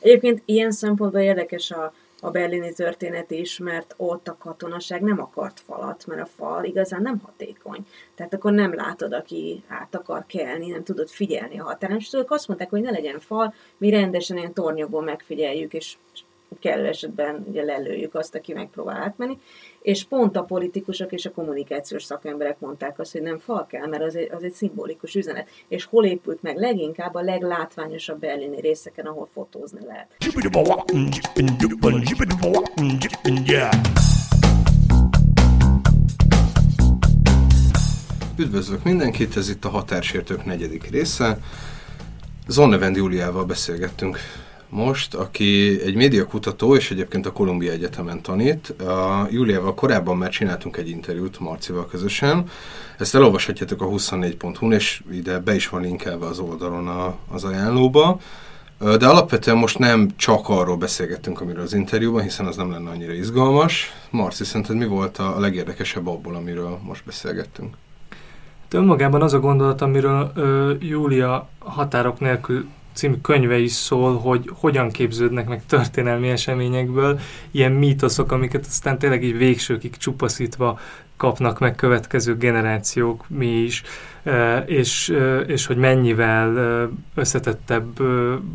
Egyébként ilyen szempontból érdekes a, a berlini történet is, mert ott a katonaság nem akart falat, mert a fal igazán nem hatékony. Tehát akkor nem látod, aki át akar kelni, nem tudod figyelni a határon, és azt mondták, hogy ne legyen fal, mi rendesen ilyen tornyokból megfigyeljük, és kellő esetben ugye lelőjük azt, aki megpróbál átmenni, és pont a politikusok és a kommunikációs szakemberek mondták azt, hogy nem fal kell, mert az egy, az egy szimbolikus üzenet. És hol épült meg? Leginkább a leglátványosabb berlini részeken, ahol fotózni lehet. Üdvözlök mindenkit, ez itt a Határsértők negyedik része. Zonnevend Júliával beszélgettünk most, aki egy médiakutató, és egyébként a Kolumbia Egyetemen tanít. A Júliával korábban már csináltunk egy interjút Marcival közösen. Ezt elolvashatjátok a 24.hu-n, és ide be is van linkelve az oldalon a, az ajánlóba. De alapvetően most nem csak arról beszélgettünk, amiről az interjúban, hiszen az nem lenne annyira izgalmas. Marci, szerinted mi volt a legérdekesebb abból, amiről most beszélgettünk? De önmagában az a gondolat, amiről ö, Júlia határok nélkül című könyve is szól, hogy hogyan képződnek meg történelmi eseményekből ilyen mítoszok, amiket aztán tényleg így végsőkig csupaszítva kapnak meg következő generációk, mi is, és, és hogy mennyivel összetettebb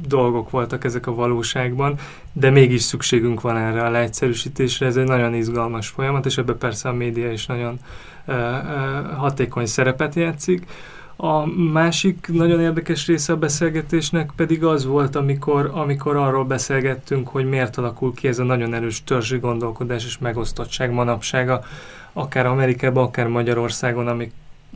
dolgok voltak ezek a valóságban, de mégis szükségünk van erre a leegyszerűsítésre, ez egy nagyon izgalmas folyamat, és ebben persze a média is nagyon hatékony szerepet játszik. A másik nagyon érdekes része a beszélgetésnek pedig az volt, amikor, amikor arról beszélgettünk, hogy miért alakul ki ez a nagyon erős törzsi gondolkodás és megosztottság manapsága, akár Amerikában, akár Magyarországon, amik,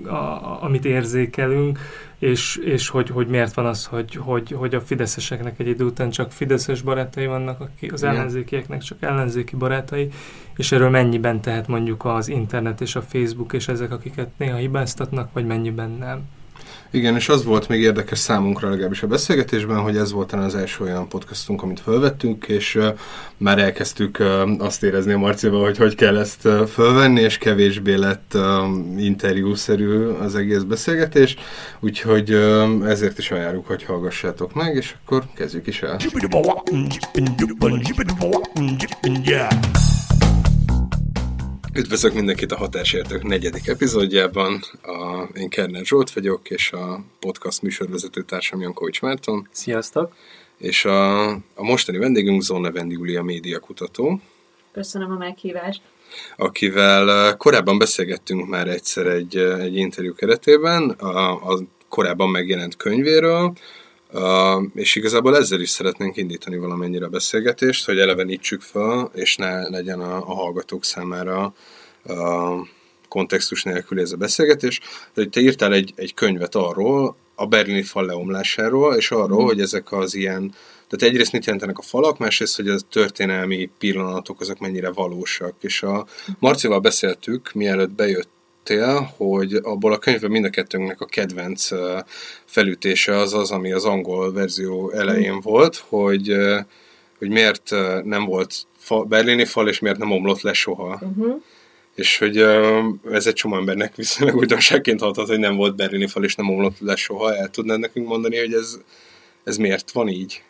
a, amit érzékelünk, és, és hogy, hogy miért van az, hogy, hogy, hogy a fideszeseknek egy idő után csak fideszes barátai vannak, akik az ellenzékieknek csak ellenzéki barátai, és erről mennyiben tehet mondjuk az internet és a Facebook és ezek, akiket néha hibáztatnak, vagy mennyiben nem. Igen, és az volt még érdekes számunkra legalábbis a beszélgetésben, hogy ez volt az első olyan podcastunk, amit felvettünk, és már elkezdtük azt érezni a Marcival, hogy hogy kell ezt uh, és kevésbé lett interjúszerű az egész beszélgetés, úgyhogy ezért is ajánljuk, hogy hallgassátok meg, és akkor kezdjük is el. Üdvözlök mindenkit a Határsértők negyedik epizódjában. A, én Kerner Zsolt vagyok, és a podcast műsorvezető társam Jankovics Márton. Sziasztok! És a, a mostani vendégünk Zonna Vendi Júlia médiakutató. Köszönöm a meghívást! Akivel korábban beszélgettünk már egyszer egy, egy interjú keretében, a, a korábban megjelent könyvéről, Uh, és igazából ezzel is szeretnénk indítani valamennyire a beszélgetést, hogy elevenítsük fel, és ne legyen a, a hallgatók számára uh, kontextus nélkül ez a beszélgetés. De hogy te írtál egy, egy könyvet arról, a berlini fal leomlásáról, és arról, mm. hogy ezek az ilyen, tehát egyrészt mit jelentenek a falak, másrészt, hogy a történelmi pillanatok azok mennyire valósak. És a Marcival beszéltük, mielőtt bejött említettél, hogy abból a könyvben mind a kettőnknek a kedvenc felütése az az, ami az angol verzió elején mm. volt, hogy, hogy miért nem volt fa, berlini fal, és miért nem omlott le soha. Uh-huh. És hogy ez egy csomó embernek viszonylag újdonságként hathat, hogy nem volt berlini fal, és nem omlott le soha. El tudnád nekünk mondani, hogy ez, ez miért van így?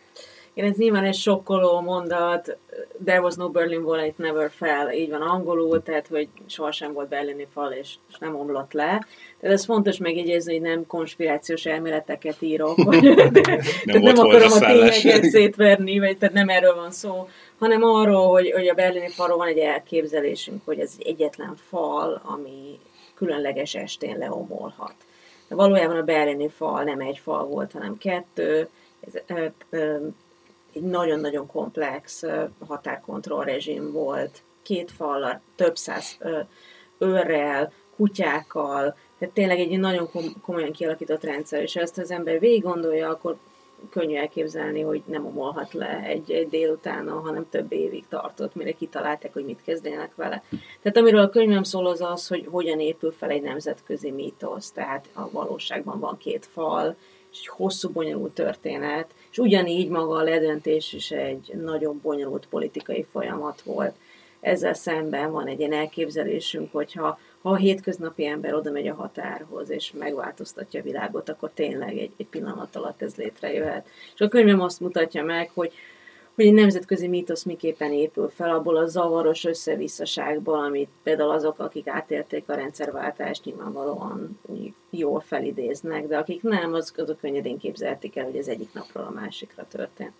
Igen, ez nyilván egy sokkoló mondat, there was no Berlin Wall, it never fell, így van angolul, tehát hogy sohasem volt berlini fal, és, és nem omlott le. Tehát ez fontos megjegyezni, hogy nem konspirációs elméleteket írok, vagy, nem, nem, nem akarom a tényeket szétverni, vagy tehát nem erről van szó, hanem arról, hogy, hogy a berlini falról van egy elképzelésünk, hogy ez egy egyetlen fal, ami különleges estén leomolhat. De valójában a berlini fal nem egy fal volt, hanem kettő, ez, ö, ö, egy nagyon-nagyon komplex határkontroll rezsim volt, két fallal, több száz őrrel, kutyákkal, tehát tényleg egy nagyon komolyan kialakított rendszer, és ezt az ember végig gondolja, akkor könnyű elképzelni, hogy nem omolhat le egy, egy délutána, hanem több évig tartott, mire kitalálták, hogy mit kezdjenek vele. Tehát amiről a könyvem szól az az, hogy hogyan épül fel egy nemzetközi mítosz, tehát a valóságban van két fal, és egy hosszú, bonyolult történet, és ugyanígy maga a ledöntés is egy nagyon bonyolult politikai folyamat volt. Ezzel szemben van egy ilyen elképzelésünk, hogyha ha a hétköznapi ember oda megy a határhoz, és megváltoztatja a világot, akkor tényleg egy, egy pillanat alatt ez létrejöhet. És a könyvem azt mutatja meg, hogy hogy egy nemzetközi mítosz miképpen épül fel, abból a zavaros összevisszaságból, amit például azok, akik átélték a rendszerváltást, nyilvánvalóan jól felidéznek, de akik nem, az, azok könnyedén képzelték el, hogy ez egyik napról a másikra történt.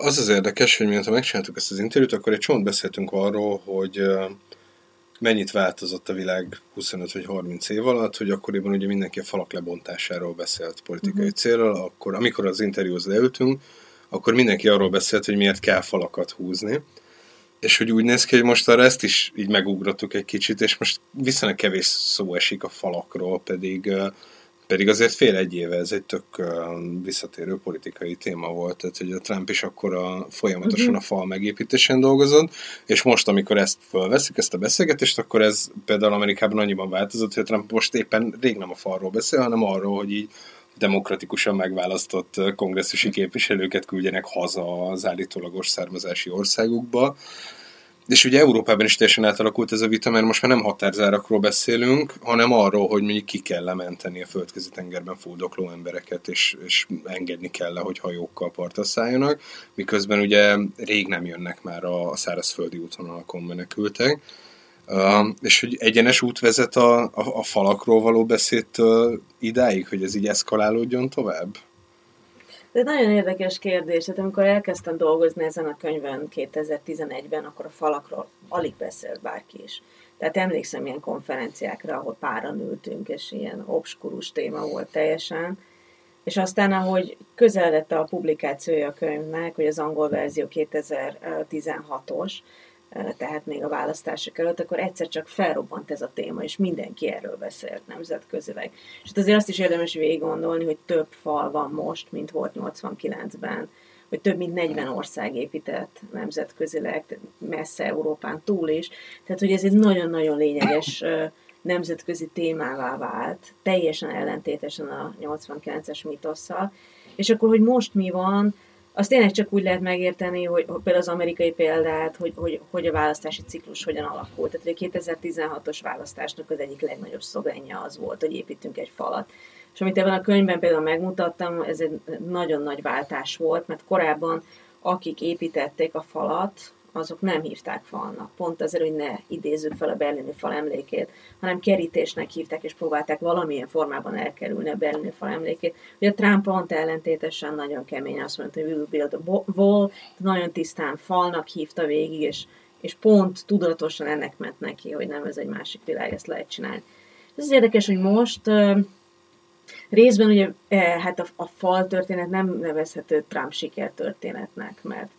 Az az érdekes, hogy mióta megcsináltuk ezt az interjút, akkor egy csont beszéltünk arról, hogy mennyit változott a világ 25 vagy 30 év alatt, hogy akkoriban ugye mindenki a falak lebontásáról beszélt politikai uh-huh. célral, akkor amikor az interjúhoz leültünk, akkor mindenki arról beszélt, hogy miért kell falakat húzni. És hogy úgy néz ki, hogy most arra ezt is így megugrottuk egy kicsit, és most viszonylag kevés szó esik a falakról, pedig pedig azért fél egy éve ez egy tök visszatérő politikai téma volt, tehát hogy a Trump is akkor a, folyamatosan a fal megépítésen dolgozott, és most, amikor ezt fölveszik, ezt a beszélgetést, akkor ez például Amerikában annyiban változott, hogy Trump most éppen rég nem a falról beszél, hanem arról, hogy így demokratikusan megválasztott kongresszusi képviselőket küldjenek haza az állítólagos származási országukba, és ugye Európában is teljesen átalakult ez a vita, mert most már nem határzárakról beszélünk, hanem arról, hogy mondjuk ki kell lementeni a földközi tengerben fuldokló embereket, és, és engedni kell le, hogy hajókkal partra szálljanak, miközben ugye rég nem jönnek már a, a szárazföldi útvonalakon menekültek. És hogy egyenes út vezet a, a, a falakról való beszédtől idáig, hogy ez így eszkalálódjon tovább? Ez egy nagyon érdekes kérdés. Hát amikor elkezdtem dolgozni ezen a könyvön 2011-ben, akkor a falakról alig beszélt bárki is. Tehát emlékszem ilyen konferenciákra, ahol páran ültünk, és ilyen obskurus téma volt teljesen. És aztán, ahogy közeledett a publikációja a könyvnek, hogy az angol verzió 2016-os, tehát még a választások előtt, akkor egyszer csak felrobbant ez a téma, és mindenki erről beszélt nemzetközileg. És hát azért azt is érdemes végig gondolni, hogy több fal van most, mint volt 89-ben, hogy több mint 40 ország épített nemzetközileg, messze Európán túl is. Tehát, hogy ez egy nagyon-nagyon lényeges nemzetközi témává vált, teljesen ellentétesen a 89-es mitosszal. És akkor, hogy most mi van, azt tényleg csak úgy lehet megérteni, hogy például az amerikai példát, hogy, hogy, hogy a választási ciklus hogyan alakult. Tehát a 2016-os választásnak az egyik legnagyobb szlogenja az volt, hogy építünk egy falat. És amit ebben a könyvben például megmutattam, ez egy nagyon nagy váltás volt, mert korábban akik építették a falat, azok nem hívták falnak. Pont azért, hogy ne idézzük fel a berlini fal emlékét, hanem kerítésnek hívták, és próbálták valamilyen formában elkerülni a berlini fal emlékét. Ugye Trump pont ellentétesen nagyon kemény azt mondta, hogy we will build a wall, nagyon tisztán falnak hívta végig, és, és pont tudatosan ennek ment neki, hogy nem ez egy másik világ, ezt lehet csinálni. Ez az érdekes, hogy most részben ugye hát a, a fal történet nem nevezhető Trump sikertörténetnek, mert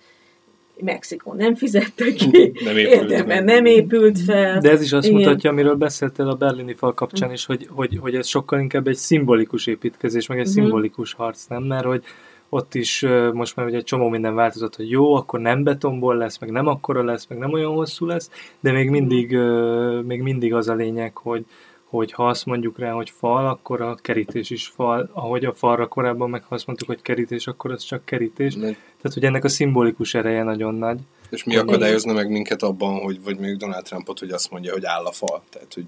Mexikó nem fizette ki, nem épült, nem épült fel. De ez is azt Igen. mutatja, amiről beszéltél a berlini fal kapcsán is, hogy, hogy, hogy ez sokkal inkább egy szimbolikus építkezés, meg egy uh-huh. szimbolikus harc, nem? Mert hogy ott is most már ugye egy csomó minden változott, hogy jó, akkor nem betonból lesz, meg nem akkora lesz, meg nem olyan hosszú lesz, de még mindig, még mindig az a lényeg, hogy, hogy ha azt mondjuk rá, hogy fal, akkor a kerítés is fal, ahogy a falra korábban meg ha azt mondtuk, hogy kerítés, akkor az csak kerítés. Ne. Tehát, hogy ennek a szimbolikus ereje nagyon nagy. És mi akadályozna meg minket abban, hogy vagy még Donald Trumpot, hogy azt mondja, hogy áll a fal. Tehát, hogy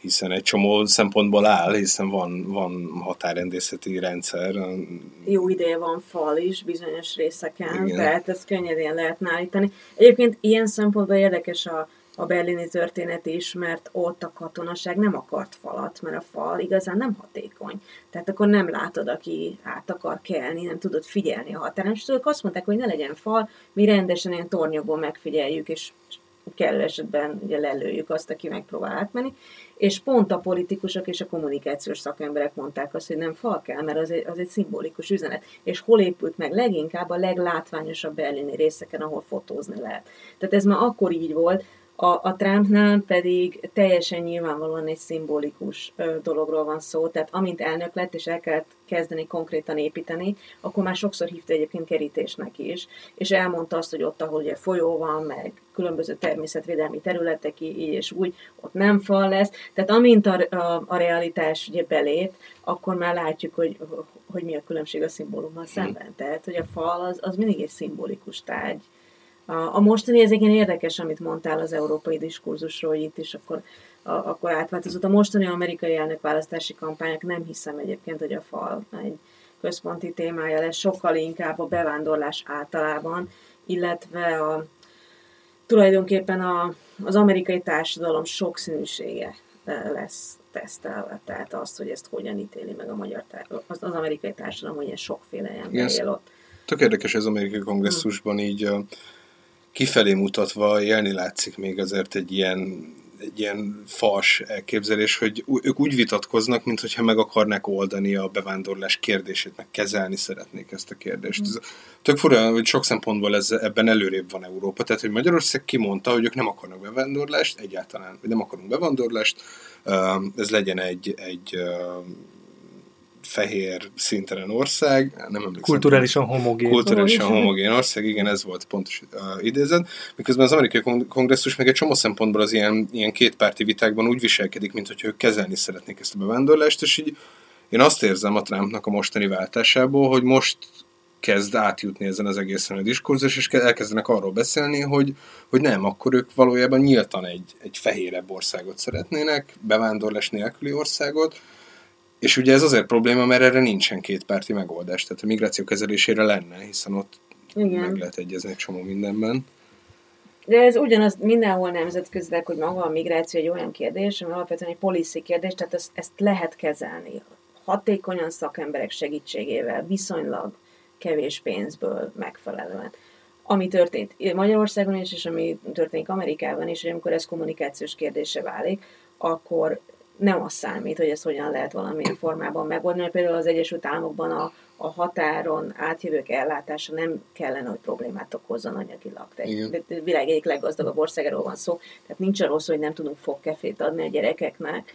hiszen egy csomó szempontból áll, hiszen van, van határrendészeti rendszer. Jó ideje van fal is bizonyos részeken, Igen. tehát ezt könnyedén lehetne állítani. Egyébként ilyen szempontból érdekes a a berlini történet is, mert ott a katonaság nem akart falat, mert a fal igazán nem hatékony. Tehát akkor nem látod, aki át akar kelni, nem tudod figyelni a határon, és tudok azt mondták, hogy ne legyen fal, mi rendesen ilyen tornyokból megfigyeljük, és kellő esetben ugye lelőjük azt, aki megpróbál átmenni, és pont a politikusok és a kommunikációs szakemberek mondták azt, hogy nem fal kell, mert az egy, az egy szimbolikus üzenet. És hol épült meg? Leginkább a leglátványosabb berlini részeken, ahol fotózni lehet. Tehát ez már akkor így volt, a, a Trumpnál pedig teljesen nyilvánvalóan egy szimbolikus ö, dologról van szó, tehát amint elnök lett, és el kellett kezdeni konkrétan építeni, akkor már sokszor hívta egyébként kerítésnek is, és elmondta azt, hogy ott, ahol ugye folyó van, meg különböző természetvédelmi területek, így és úgy, ott nem fal lesz. Tehát amint a, a, a realitás ugye belép, akkor már látjuk, hogy, hogy mi a különbség a szimbólummal szemben. Tehát, hogy a fal az, az mindig egy szimbolikus tárgy, a, a mostani, ez igen érdekes, amit mondtál az európai diskurzusról, hogy itt is akkor, a, akkor átváltozott. A mostani amerikai elnökválasztási kampányok nem hiszem egyébként, hogy a fal egy központi témája lesz, sokkal inkább a bevándorlás általában, illetve a, tulajdonképpen a, az amerikai társadalom sokszínűsége lesz tesztelve, tehát azt, hogy ezt hogyan ítéli meg a magyar az, az amerikai társadalom, hogy ilyen sokféle ember él ott. Tök érdekes ez amerikai kongresszusban így kifelé mutatva élni látszik még azért egy ilyen egy ilyen fals elképzelés, hogy ők úgy vitatkoznak, mintha meg akarnák oldani a bevándorlás kérdését, meg kezelni szeretnék ezt a kérdést. Mm. Tök fura, hogy sok szempontból ez, ebben előrébb van Európa. Tehát, hogy Magyarország kimondta, hogy ők nem akarnak bevándorlást, egyáltalán, vagy nem akarunk bevándorlást, ez legyen egy, egy fehér, szintelen ország, nem emlékszem. Kulturálisan homogén. Kulturálisan homogén ország, igen, ez volt pontos uh, idézet. Miközben az amerikai kongresszus meg egy csomó szempontból az ilyen, ilyen kétpárti vitákban úgy viselkedik, mint hogy ők kezelni szeretnék ezt a bevándorlást, és így én azt érzem a Trumpnak a mostani váltásából, hogy most kezd átjutni ezen az egészen a diskurzus, és elkezdenek arról beszélni, hogy, hogy nem, akkor ők valójában nyíltan egy, egy fehérebb országot szeretnének, bevándorlás nélküli országot, és ugye ez azért probléma, mert erre nincsen kétpárti megoldás. Tehát a migráció kezelésére lenne, hiszen ott Igen. meg lehet egyezni egy csomó mindenben. De ez ugyanaz mindenhol nemzetközileg, hogy maga a migráció egy olyan kérdés, ami alapvetően egy policy kérdés, tehát ezt, ezt lehet kezelni. Hatékonyan szakemberek segítségével, viszonylag kevés pénzből megfelelően. Ami történt Magyarországon is, és ami történik Amerikában is, hogy amikor ez kommunikációs kérdése válik, akkor nem az számít, hogy ezt hogyan lehet valamilyen formában megoldani. Például az Egyesült Államokban a, a határon átjövők ellátása nem kellene, hogy problémát okozzon anyagilag. Tehát a világ egyik leggazdagabb országáról van szó, tehát nincs arról szó, hogy nem tudunk fogkefét adni a gyerekeknek,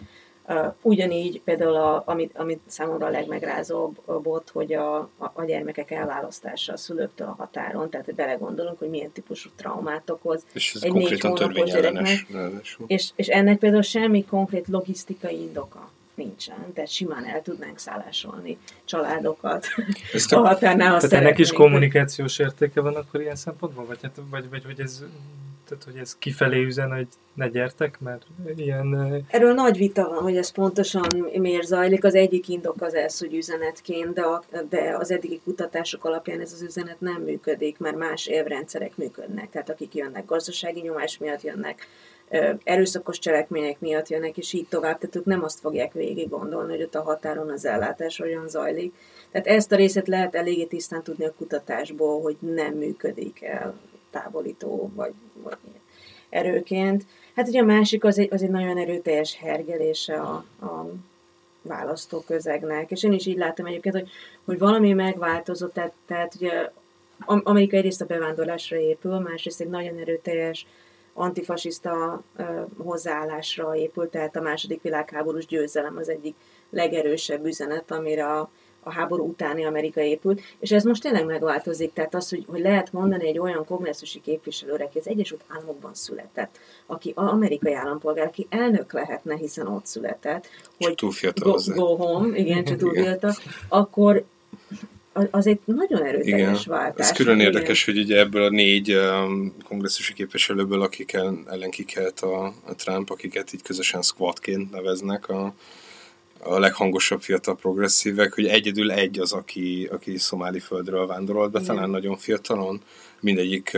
ugyanígy például, a, amit, amit számomra a legmegrázóbb volt, hogy a, a, a gyermekek elválasztása a szülőktől a határon, tehát hogy belegondolunk, hogy milyen típusú traumát okoz és ez egy négy hónapos gyereknek. És, és ennek például semmi konkrét logisztikai indoka nincsen, tehát simán el tudnánk szállásolni családokat Ezt a határnál. Tehát ennek is kommunikációs értéke van akkor ilyen szempontból? Vagy, hát, vagy, vagy, vagy ez tehát, hogy ez kifelé üzen, hogy ne gyertek, mert ilyen... Erről nagy vita van, hogy ez pontosan miért zajlik. Az egyik indok az ez, hogy üzenetként, de, a, de az eddigi kutatások alapján ez az üzenet nem működik, mert más évrendszerek működnek. Tehát akik jönnek gazdasági nyomás miatt jönnek, erőszakos cselekmények miatt jönnek, és így tovább. Tehát ők nem azt fogják végig gondolni, hogy ott a határon az ellátás hogyan zajlik. Tehát ezt a részét lehet eléggé tisztán tudni a kutatásból, hogy nem működik el távolító, vagy, vagy erőként. Hát ugye a másik az egy, az egy nagyon erőteljes hergelése a, a választóközegnek, és én is így látom egyébként, hogy, hogy valami megváltozott, tehát, tehát ugye Amerika egyrészt a bevándorlásra épül, másrészt egy nagyon erőteljes antifasiszta uh, hozzáállásra épült, tehát a második világháborús győzelem az egyik legerősebb üzenet, amire a, a háború utáni Amerika épült, és ez most tényleg megváltozik, tehát az, hogy, hogy lehet mondani egy olyan kongresszusi képviselőre, aki az Egyesült Államokban született, aki amerikai állampolgár, aki elnök lehetne, hiszen ott született, hogy túl fiatal go, go home, igen, csak túl fiatal, akkor az egy nagyon erőteljes Igen. váltás. Ez külön igen. érdekes, hogy ugye ebből a négy um, kongresszusi képviselőből, akik ellen kikelt a, a Trump, akiket így közösen squadként neveznek, a, a leghangosabb fiatal progresszívek, hogy egyedül egy az, aki, aki szomáli földről vándorolt be, talán nagyon fiatalon, mindegyik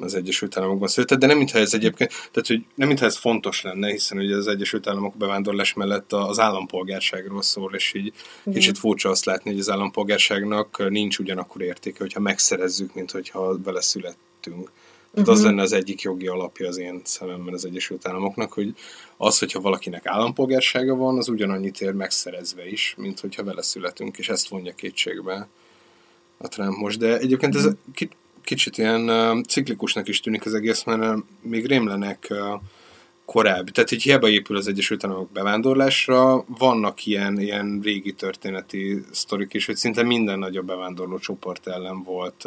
az Egyesült Államokban született, de nem mintha ez egyébként, tehát hogy nem mintha ez fontos lenne, hiszen ugye az Egyesült Államok bevándorlás mellett az állampolgárságról szól, és így Igen. kicsit furcsa azt látni, hogy az állampolgárságnak nincs ugyanakkor értéke, hogyha megszerezzük, mint hogyha vele születtünk. Tehát uh-huh. az lenne az egyik jogi alapja az én szememben az Egyesült Államoknak, hogy az, hogyha valakinek állampolgársága van, az ugyanannyit ér megszerezve is, mint hogyha vele születünk, és ezt vonja kétségbe a Trump most. De egyébként ez uh-huh. kicsit ilyen ciklikusnak is tűnik az egész, mert még rémlenek uh, korábbi. Tehát így hiába épül az Egyesült Államok bevándorlásra, vannak ilyen, ilyen régi történeti sztorik is, hogy szinte minden nagyobb bevándorló csoport ellen volt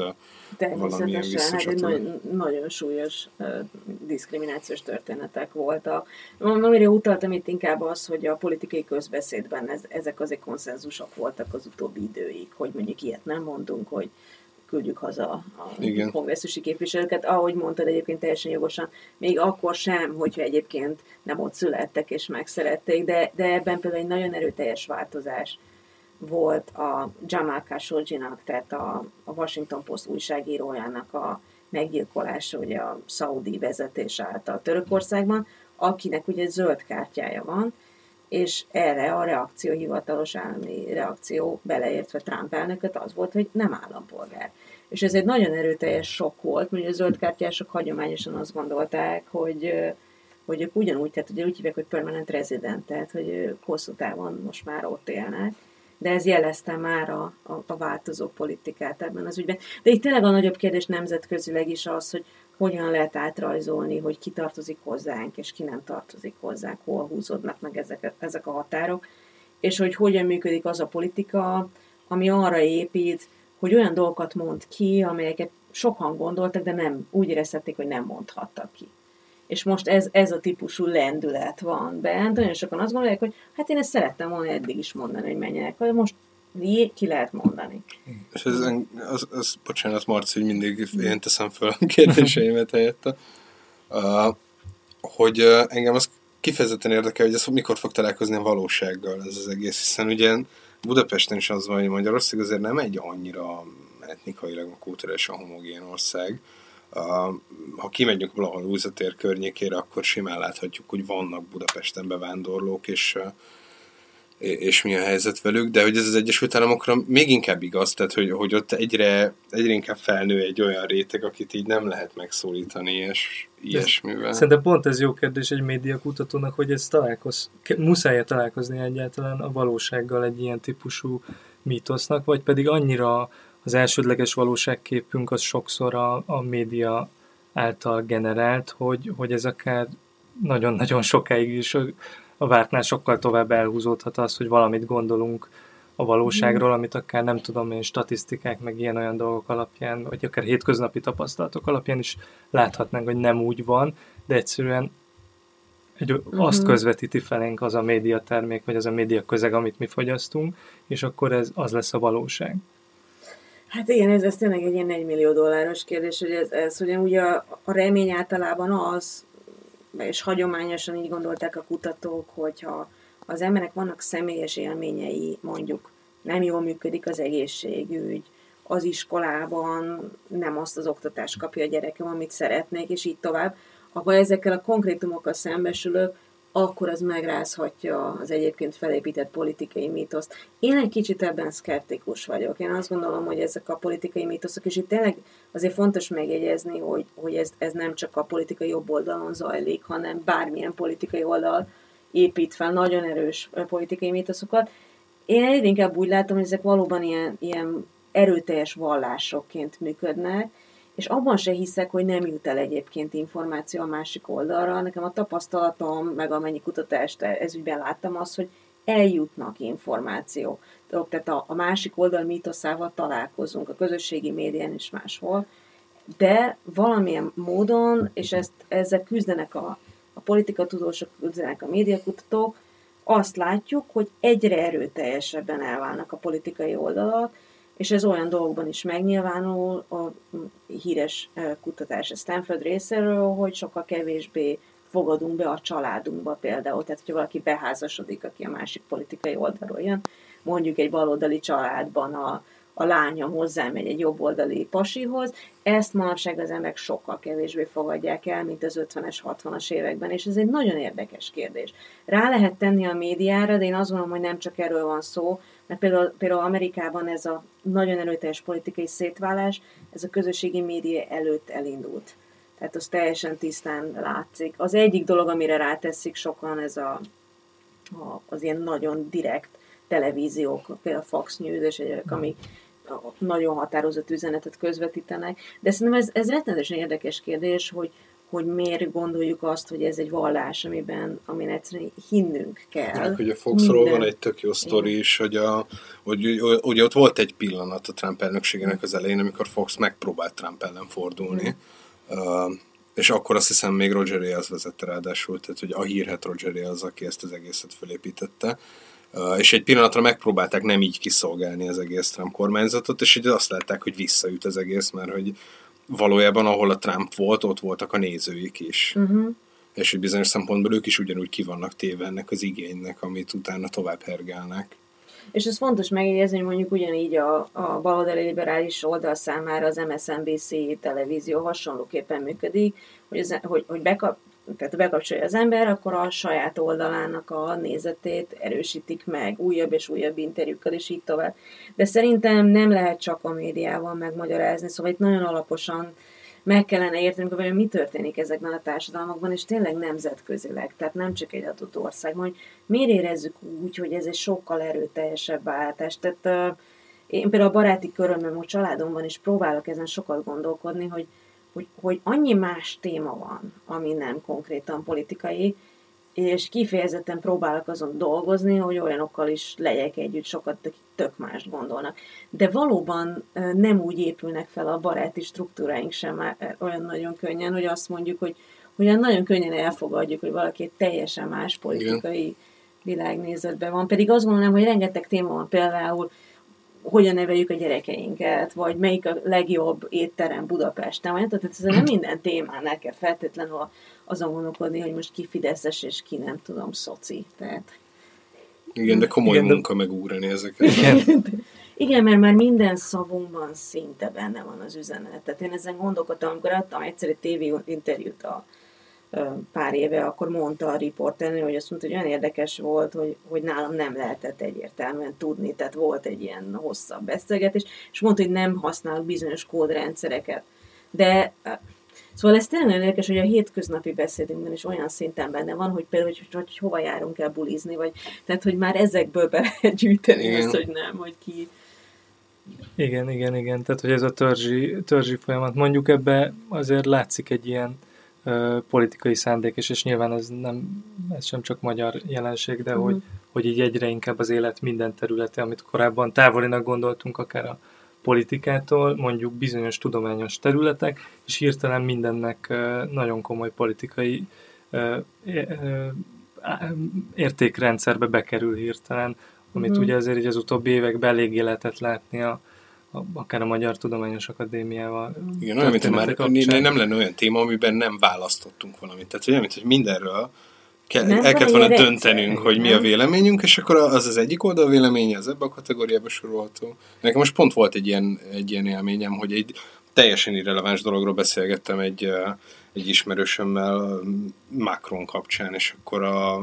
valamilyen hát egy nagyon, nagyon súlyos uh, diszkriminációs történetek voltak. Amire utaltam itt inkább az, hogy a politikai közbeszédben ez, ezek azért konszenzusok voltak az utóbbi időig, hogy mondjuk ilyet nem mondunk, hogy küldjük haza a Igen. kongresszusi képviselőket. Ahogy mondtad egyébként teljesen jogosan, még akkor sem, hogyha egyébként nem ott születtek és megszerették, de, de ebben például egy nagyon erőteljes változás volt a Jamal Khashoggi-nak, tehát a, a Washington Post újságírójának a meggyilkolása ugye a szaudi vezetés által Törökországban, akinek ugye zöld kártyája van, és erre a reakció, hivatalos állami reakció, beleértve Trump elnököt, az volt, hogy nem állampolgár. És ez egy nagyon erőteljes sok volt, mert a zöldkártyások hagyományosan azt gondolták, hogy, hogy ők ugyanúgy, tehát ugye úgy hívják, hogy permanent resident, tehát hogy ők hosszú távon most már ott élnek de ez jelezte már a, a, a változó politikát ebben az ügyben. De itt tényleg a nagyobb kérdés nemzetközileg is az, hogy hogyan lehet átrajzolni, hogy ki tartozik hozzánk, és ki nem tartozik hozzánk, hol húzódnak meg ezek, ezek a határok, és hogy hogyan működik az a politika, ami arra épít, hogy olyan dolgokat mond ki, amelyeket sokan gondoltak, de nem úgy érezhették, hogy nem mondhattak ki. És most ez, ez a típusú lendület van bent. Nagyon sokan azt gondolják, hogy hát én ezt szerettem volna eddig is mondani, hogy menjenek, vagy most ki lehet mondani. És ez, az, az, bocsánat, Marci, hogy mindig én teszem fel a kérdéseimet helyette, uh, hogy uh, engem az kifejezetten érdekel, hogy ez mikor fog találkozni a valósággal ez az egész, hiszen ugye Budapesten is az van, hogy Magyarország azért nem egy annyira etnikailag, kulturálisan homogén ország. Ha kimegyünk valahol Lúzatér környékére, akkor simán láthatjuk, hogy vannak Budapesten bevándorlók, és és mi a helyzet velük, de hogy ez az Egyesült Államokra még inkább igaz, tehát hogy, hogy ott egyre, egyre inkább felnő egy olyan réteg, akit így nem lehet megszólítani, és ilyesmivel. Szerintem pont ez jó kérdés egy médiakutatónak, hogy ez találkoz, muszáj találkozni egyáltalán a valósággal egy ilyen típusú mítosznak, vagy pedig annyira az elsődleges valóságképünk az sokszor a, a média által generált, hogy, hogy ez akár nagyon-nagyon sokáig is a vártnál sokkal tovább elhúzódhat az, hogy valamit gondolunk a valóságról, amit akár nem tudom én statisztikák, meg ilyen-olyan dolgok alapján, vagy akár hétköznapi tapasztalatok alapján is láthatnánk, hogy nem úgy van, de egyszerűen egy, uh-huh. azt közvetíti felénk az a médiatermék, vagy az a média közeg, amit mi fogyasztunk, és akkor ez az lesz a valóság. Hát igen, ez, ez tényleg egy ilyen 1 millió dolláros kérdés, hogy ez, ez ugye, ugye a, a remény általában az, és hagyományosan így gondolták a kutatók, hogyha az emberek vannak személyes élményei, mondjuk nem jól működik az egészségügy, az iskolában nem azt az oktatást kapja a gyerekem, amit szeretnék, és így tovább, akkor ezekkel a konkrétumokkal szembesülök, akkor az megrázhatja az egyébként felépített politikai mítoszt. Én egy kicsit ebben szkeptikus vagyok. Én azt gondolom, hogy ezek a politikai mítoszok, és itt tényleg azért fontos megjegyezni, hogy, hogy ez, ez nem csak a politikai jobb oldalon zajlik, hanem bármilyen politikai oldal épít fel nagyon erős politikai mítoszokat. Én egyre inkább úgy látom, hogy ezek valóban ilyen, ilyen erőteljes vallásokként működnek, és abban se hiszek, hogy nem jut el egyébként információ a másik oldalra. Nekem a tapasztalatom, meg amennyi kutatást ezügyben láttam, az, hogy eljutnak információ. Tehát a, másik oldal mítoszával találkozunk a közösségi médián és máshol, de valamilyen módon, és ezt, ezzel küzdenek a, a politikatudósok, küzdenek a médiakutatók, azt látjuk, hogy egyre erőteljesebben elválnak a politikai oldalak, és ez olyan dolgokban is megnyilvánul a híres kutatás a Stanford részéről, hogy sokkal kevésbé fogadunk be a családunkba például. Tehát, hogyha valaki beházasodik, aki a másik politikai oldalról jön, mondjuk egy baloldali családban a, a lányom hozzámegy egy jobboldali pasihoz, ezt manapság az emberek sokkal kevésbé fogadják el, mint az 50-es, 60-as években, és ez egy nagyon érdekes kérdés. Rá lehet tenni a médiára, de én azt gondolom, hogy nem csak erről van szó, mert például, például Amerikában ez a nagyon erőteljes politikai szétválás, ez a közösségi média előtt elindult. Tehát az teljesen tisztán látszik. Az egyik dolog, amire ráteszik sokan, ez a, a, az ilyen nagyon direkt televíziók, például Fox News és egyek, amik nagyon határozott üzenetet közvetítenek. De szerintem ez, ez rettenetesen érdekes kérdés, hogy, hogy miért gondoljuk azt, hogy ez egy vallás, amiben, amin egyszerűen hinnünk kell. Ja, hogy a Foxról van egy tök jó sztori is, hogy, a, hogy ugye ott volt egy pillanat a Trump elnökségének az elején, amikor Fox megpróbált Trump ellen fordulni. Mm. Uh, és akkor azt hiszem még Roger Ailes vezette ráadásul, tehát hogy a hírhet Roger Ailes, aki ezt az egészet fölépítette. Uh, és egy pillanatra megpróbálták nem így kiszolgálni az egész Trump kormányzatot, és így azt látták, hogy visszaüt az egész, mert hogy valójában ahol a Trump volt, ott voltak a nézőik is. Uh-huh. És hogy bizonyos szempontból ők is ugyanúgy ki vannak téve ennek az igénynek, amit utána tovább hergelnek. És ez fontos megjegyezni, hogy mondjuk ugyanígy a, a baloldali liberális oldal számára az MSNBC televízió hasonlóképpen működik, hogy, az, hogy, hogy bekap, tehát bekapcsolja az ember, akkor a saját oldalának a nézetét erősítik meg újabb és újabb interjúkkal, és így tovább. De szerintem nem lehet csak a médiával megmagyarázni, szóval itt nagyon alaposan meg kellene értenünk, hogy mi történik ezekben a társadalmakban, és tényleg nemzetközileg, tehát nem csak egy adott országban, hogy miért érezzük úgy, hogy ez egy sokkal erőteljesebb váltás. Tehát uh, én például a baráti körömben, a családomban is próbálok ezen sokat gondolkodni, hogy, hogy, hogy annyi más téma van, ami nem konkrétan politikai, és kifejezetten próbálok azon dolgozni, hogy olyanokkal is legyek együtt sokat, akik tök mást gondolnak. De valóban nem úgy épülnek fel a baráti struktúráink sem olyan nagyon könnyen, hogy azt mondjuk, hogy ugyan nagyon könnyen elfogadjuk, hogy valaki egy teljesen más politikai Igen. világnézetben van. Pedig azt gondolom, hogy rengeteg téma van például, hogyan neveljük a gyerekeinket, vagy melyik a legjobb étterem Budapesten, vagy tehát ez nem minden témánál kell feltétlenül azon gondolkodni, hogy most ki Fideszes és ki nem tudom, szoci. Tehát... Igen, de komoly Igen, munka de... megúrani ezeket. Igen. Igen, mert már minden szavunkban szinte benne van az üzenet. Tehát én ezen gondolkodtam, amikor adtam egyszer egy tévé interjút a pár éve, akkor mondta a riporter, hogy azt mondta, hogy olyan érdekes volt, hogy, hogy nálam nem lehetett egyértelműen tudni, tehát volt egy ilyen hosszabb beszélgetés, és mondta, hogy nem használok bizonyos kódrendszereket. De Szóval ez tényleg nagyon érdekes, hogy a hétköznapi beszédünkben is olyan szinten benne van, hogy például, hogy, hogy hova járunk el bulizni, vagy tehát, hogy már ezekből be lehet gyűjteni igen. azt, hogy nem, hogy ki... Igen, igen, igen. Tehát, hogy ez a törzsi, törzsi folyamat. Mondjuk ebbe azért látszik egy ilyen ö, politikai szándék, és, és nyilván ez nem, ez sem csak magyar jelenség, de uh-huh. hogy, hogy így egyre inkább az élet minden területe, amit korábban távolinak gondoltunk, akár a politikától, mondjuk bizonyos tudományos területek, és hirtelen mindennek nagyon komoly politikai értékrendszerbe bekerül hirtelen, amit mm. ugye azért így az utóbbi években eléggé lehetett látni a, akár a Magyar Tudományos Akadémiával. Igen, olyan, mint már nem lenne olyan téma, amiben nem választottunk valamit. Tehát olyan, mint hogy mindenről Ke- nem el kellett volna döntenünk, hogy mi a véleményünk, és akkor az az egyik oldal véleménye, az ebbe a kategóriába sorolható. Nekem most pont volt egy ilyen, egy ilyen élményem, hogy egy teljesen irreleváns dologról beszélgettem egy, egy ismerősömmel Macron kapcsán, és akkor a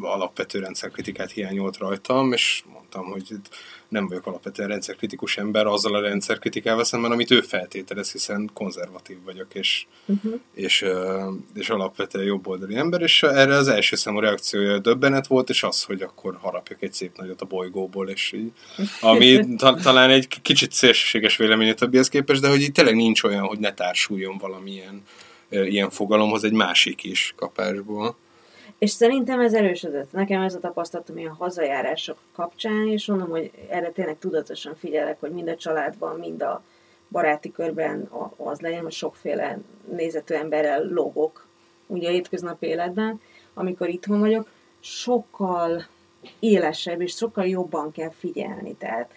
alapvető rendszerkritikát hiányolt rajtam, és mondtam, hogy nem vagyok alapvetően rendszerkritikus ember azzal a rendszerkritikával szemben, amit ő feltételez, hiszen konzervatív vagyok, és, uh-huh. és, és alapvetően jobboldali ember, és erre az első számú reakciója döbbenet volt, és az, hogy akkor harapjak egy szép nagyot a bolygóból, és így, ami ta, talán egy kicsit szélsőséges vélemény a többihez képest, de hogy itt tényleg nincs olyan, hogy ne társuljon valamilyen ilyen fogalomhoz egy másik is kapásból. És szerintem ez erősödött. Nekem ez a tapasztalatom ilyen hazajárások kapcsán, és mondom, hogy erre tényleg tudatosan figyelek, hogy mind a családban, mind a baráti körben az legyen, hogy sokféle nézetű emberrel logok, ugye hétköznapi életben, amikor itthon vagyok, sokkal élesebb és sokkal jobban kell figyelni. Tehát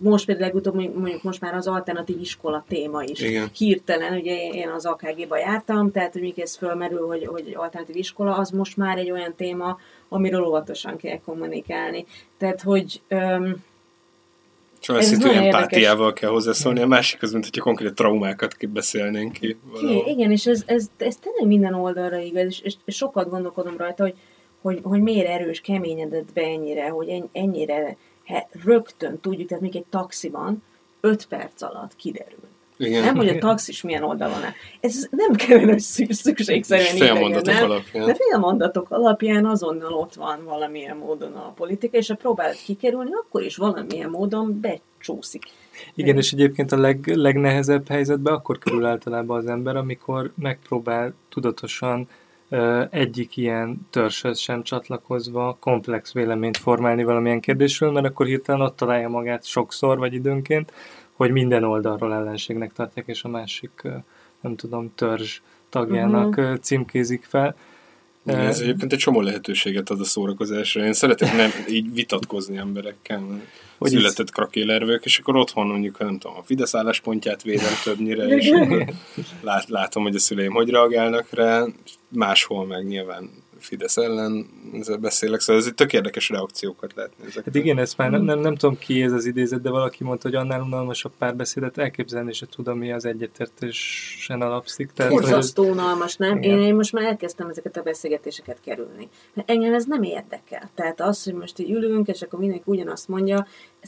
most például legutóbb mondjuk most már az alternatív iskola téma is. Igen. Hirtelen, ugye én az AKG-ba jártam, tehát hogy ez fölmerül, hogy, hogy alternatív iskola, az most már egy olyan téma, amiről óvatosan kell kommunikálni. Tehát, hogy um, itt olyan empátiával kell hozzászólni, a másik az, mint hogyha konkrét traumákat beszélnénk ki. ki igen, és ez, ez, ez tényleg minden oldalra igaz, és, és, és sokat gondolkodom rajta, hogy, hogy, hogy miért erős, keményedett be ennyire, hogy ennyire rögtön tudjuk, tehát még egy taxiban 5 perc alatt kiderül. Igen. Nem, hogy a taxis milyen oldalon áll. Ez nem kellene szükségszerűen fél mondatok nem? alapján. De fél mondatok alapján azonnal ott van valamilyen módon a politika, és ha próbálod kikerülni, akkor is valamilyen módon becsúszik. Igen, és egyébként a leg, legnehezebb helyzetben akkor kerül általában az ember, amikor megpróbál tudatosan egyik ilyen törzshöz sem csatlakozva komplex véleményt formálni valamilyen kérdésről, mert akkor hirtelen ott találja magát sokszor, vagy időnként, hogy minden oldalról ellenségnek tartják, és a másik, nem tudom, törzs tagjának uh-huh. címkézik fel. Ez egyébként egy csomó lehetőséget ad a szórakozásra. Én szeretek nem így vitatkozni emberekkel, hogy született krakélervők, és akkor otthon mondjuk, nem tudom, a Fidesz álláspontját védem többnyire, és lát, látom, hogy a szüleim hogy reagálnak rá, máshol meg nyilván Fidesz ellen ezzel beszélek, szóval ez tök érdekes reakciókat lehet nézni. Hát igen, ezt már nem, nem, nem tudom ki ez az idézet, de valaki mondta, hogy annál unalmasabb párbeszédet elképzelni se tudom, mi az egyetértésen alapszik. Tehát, Borzasztó unalmas, nem? Én, én most már elkezdtem ezeket a beszélgetéseket kerülni. Engem ez nem érdekel. Tehát az, hogy most így ülünk, és akkor mindenki ugyanazt mondja,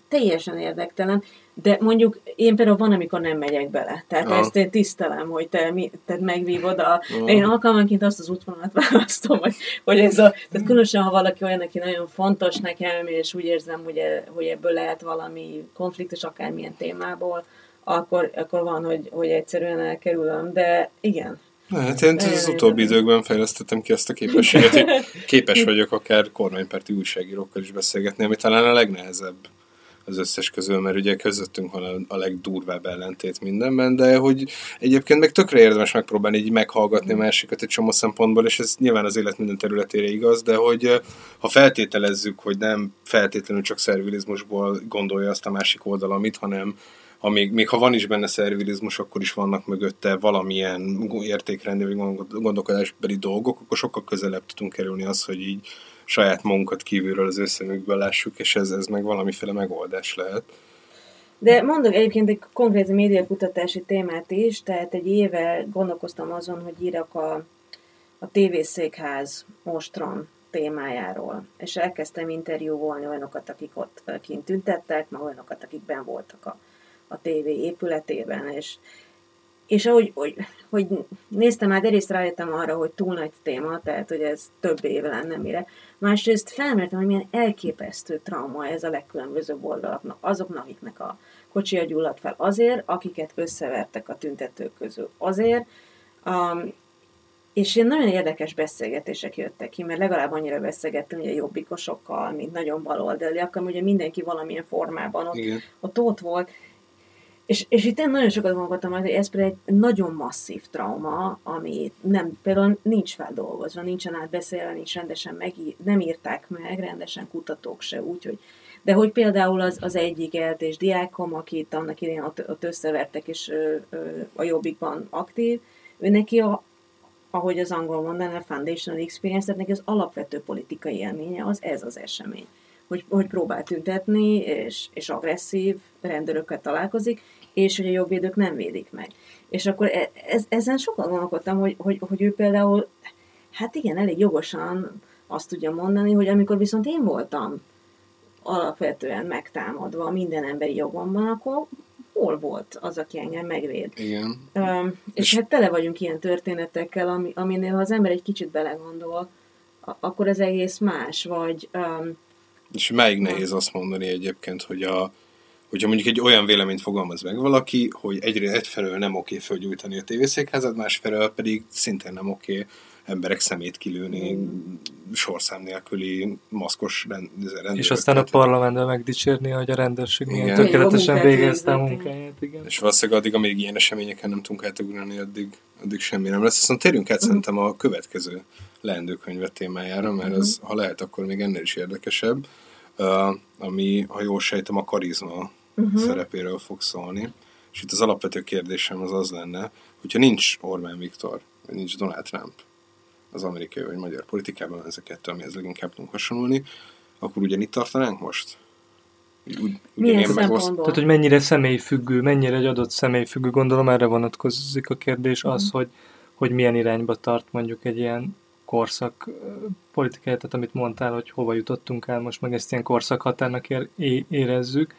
teljesen érdektelen. De mondjuk én például van, amikor nem megyek bele. Tehát ja. ezt én tisztelem, hogy te, mi, te megvívod a... Ja. Én alkalmanként azt az útvonalat választom, hogy, hogy ez a... Tehát különösen, ha valaki olyan, aki nagyon fontos nekem, és úgy érzem, hogy, e, hogy ebből lehet valami konfliktus akármilyen témából, akkor, akkor van, hogy, hogy egyszerűen elkerülöm. De igen, Hát én az utóbbi időkben fejlesztettem ki azt a képességet, hogy képes vagyok akár kormánypárti újságírókkal is beszélgetni, ami talán a legnehezebb az összes közül, mert ugye közöttünk van a, legdurvább ellentét mindenben, de hogy egyébként meg tökre érdemes megpróbálni így meghallgatni a másikat egy csomó szempontból, és ez nyilván az élet minden területére igaz, de hogy ha feltételezzük, hogy nem feltétlenül csak szervilizmusból gondolja azt a másik oldal, amit, hanem ha még, még ha van is benne szervilizmus, akkor is vannak mögötte valamilyen értékrendi vagy gondolkodásbeli dolgok, akkor sokkal közelebb tudunk kerülni az, hogy így saját magunkat kívülről az összemükből lássuk, és ez, ez meg valamiféle megoldás lehet. De mondok egyébként egy konkrét médiakutatási témát is, tehát egy éve gondolkoztam azon, hogy írok a, a tévészékház mostron témájáról, és elkezdtem interjúvolni olyanokat, akik ott kint tüntettek, meg olyanokat, akik ben voltak a, a tévé épületében, és és ahogy hogy, hogy néztem, már egyrészt rájöttem arra, hogy túl nagy téma, tehát hogy ez több éve lenne mire. Másrészt felmertem, hogy milyen elképesztő trauma ez a legkülönbözőbb oldalaknak, azoknak, akiknek a kocsia gyulladt fel azért, akiket összevertek a tüntetők közül azért, um, és ilyen nagyon érdekes beszélgetések jöttek ki, mert legalább annyira beszélgettünk ugye jobbikosokkal, mint nagyon baloldaliak, ugye mindenki valamilyen formában ott, ott, ott volt, és, és itt én nagyon sokat gondoltam, hogy ez például egy nagyon masszív trauma, ami nem, például nincs feldolgozva, nincsen átbeszélve, nincs rendesen meg, nem írták meg, rendesen kutatók se, úgyhogy de hogy például az, az egyik eltés diákom, akit annak idején ott, ott összevertek, és ö, ö, a jobbikban aktív, ő neki a, ahogy az angol mondaná, a foundational experience, tehát neki az alapvető politikai élménye az ez az esemény. Hogy, hogy próbál tüntetni, és, és agresszív rendőrökkel találkozik, és hogy a jogvédők nem védik meg. És akkor e, ez, ezen sokat gondolkodtam, hogy, hogy, hogy ő például, hát igen, elég jogosan azt tudja mondani, hogy amikor viszont én voltam alapvetően megtámadva minden emberi jogomban, akkor hol volt az, aki engem megvéd? Igen. Um, és, és hát tele vagyunk ilyen történetekkel, ami, aminél ha az ember egy kicsit belegondol, akkor ez egész más, vagy... Um, és melyik nehéz azt mondani egyébként, hogy a, hogyha mondjuk egy olyan véleményt fogalmaz meg valaki, hogy egyre egyfelől nem oké fölgyújtani a tévészékházat, másfelől pedig szintén nem oké emberek szemét kilőni mm. sorszám nélküli maszkos rendőr. És aztán a parlamentben megdicsérni, hogy a rendőrség milyen tökéletesen végezte a munkáját. Igen. És valószínűleg addig, amíg ilyen eseményeken nem tudunk átugrani, addig, addig semmi nem lesz. Viszont térjünk át mm. szerintem a következő leendőkönyve témájára, mert az, ha lehet, akkor még ennél is érdekesebb. Uh, ami, ha jól sejtem, a karizma uh-huh. szerepéről fog szólni. És itt az alapvető kérdésem az az lenne, hogyha nincs Orbán Viktor, vagy nincs Donald Trump az amerikai vagy magyar politikában, ez a kettő, amihez leginkább tudunk hasonlulni, akkor ugyanitt tartanánk most? Úgy, Milyen szempontból? Tehát, hogy mennyire személyfüggő, mennyire egy adott személyfüggő, gondolom erre vonatkozik a kérdés, az, uh-huh. hogy, hogy milyen irányba tart mondjuk egy ilyen korszak politikáját, tehát amit mondtál, hogy hova jutottunk el, most meg ezt ilyen korszakhatárnak érezzük,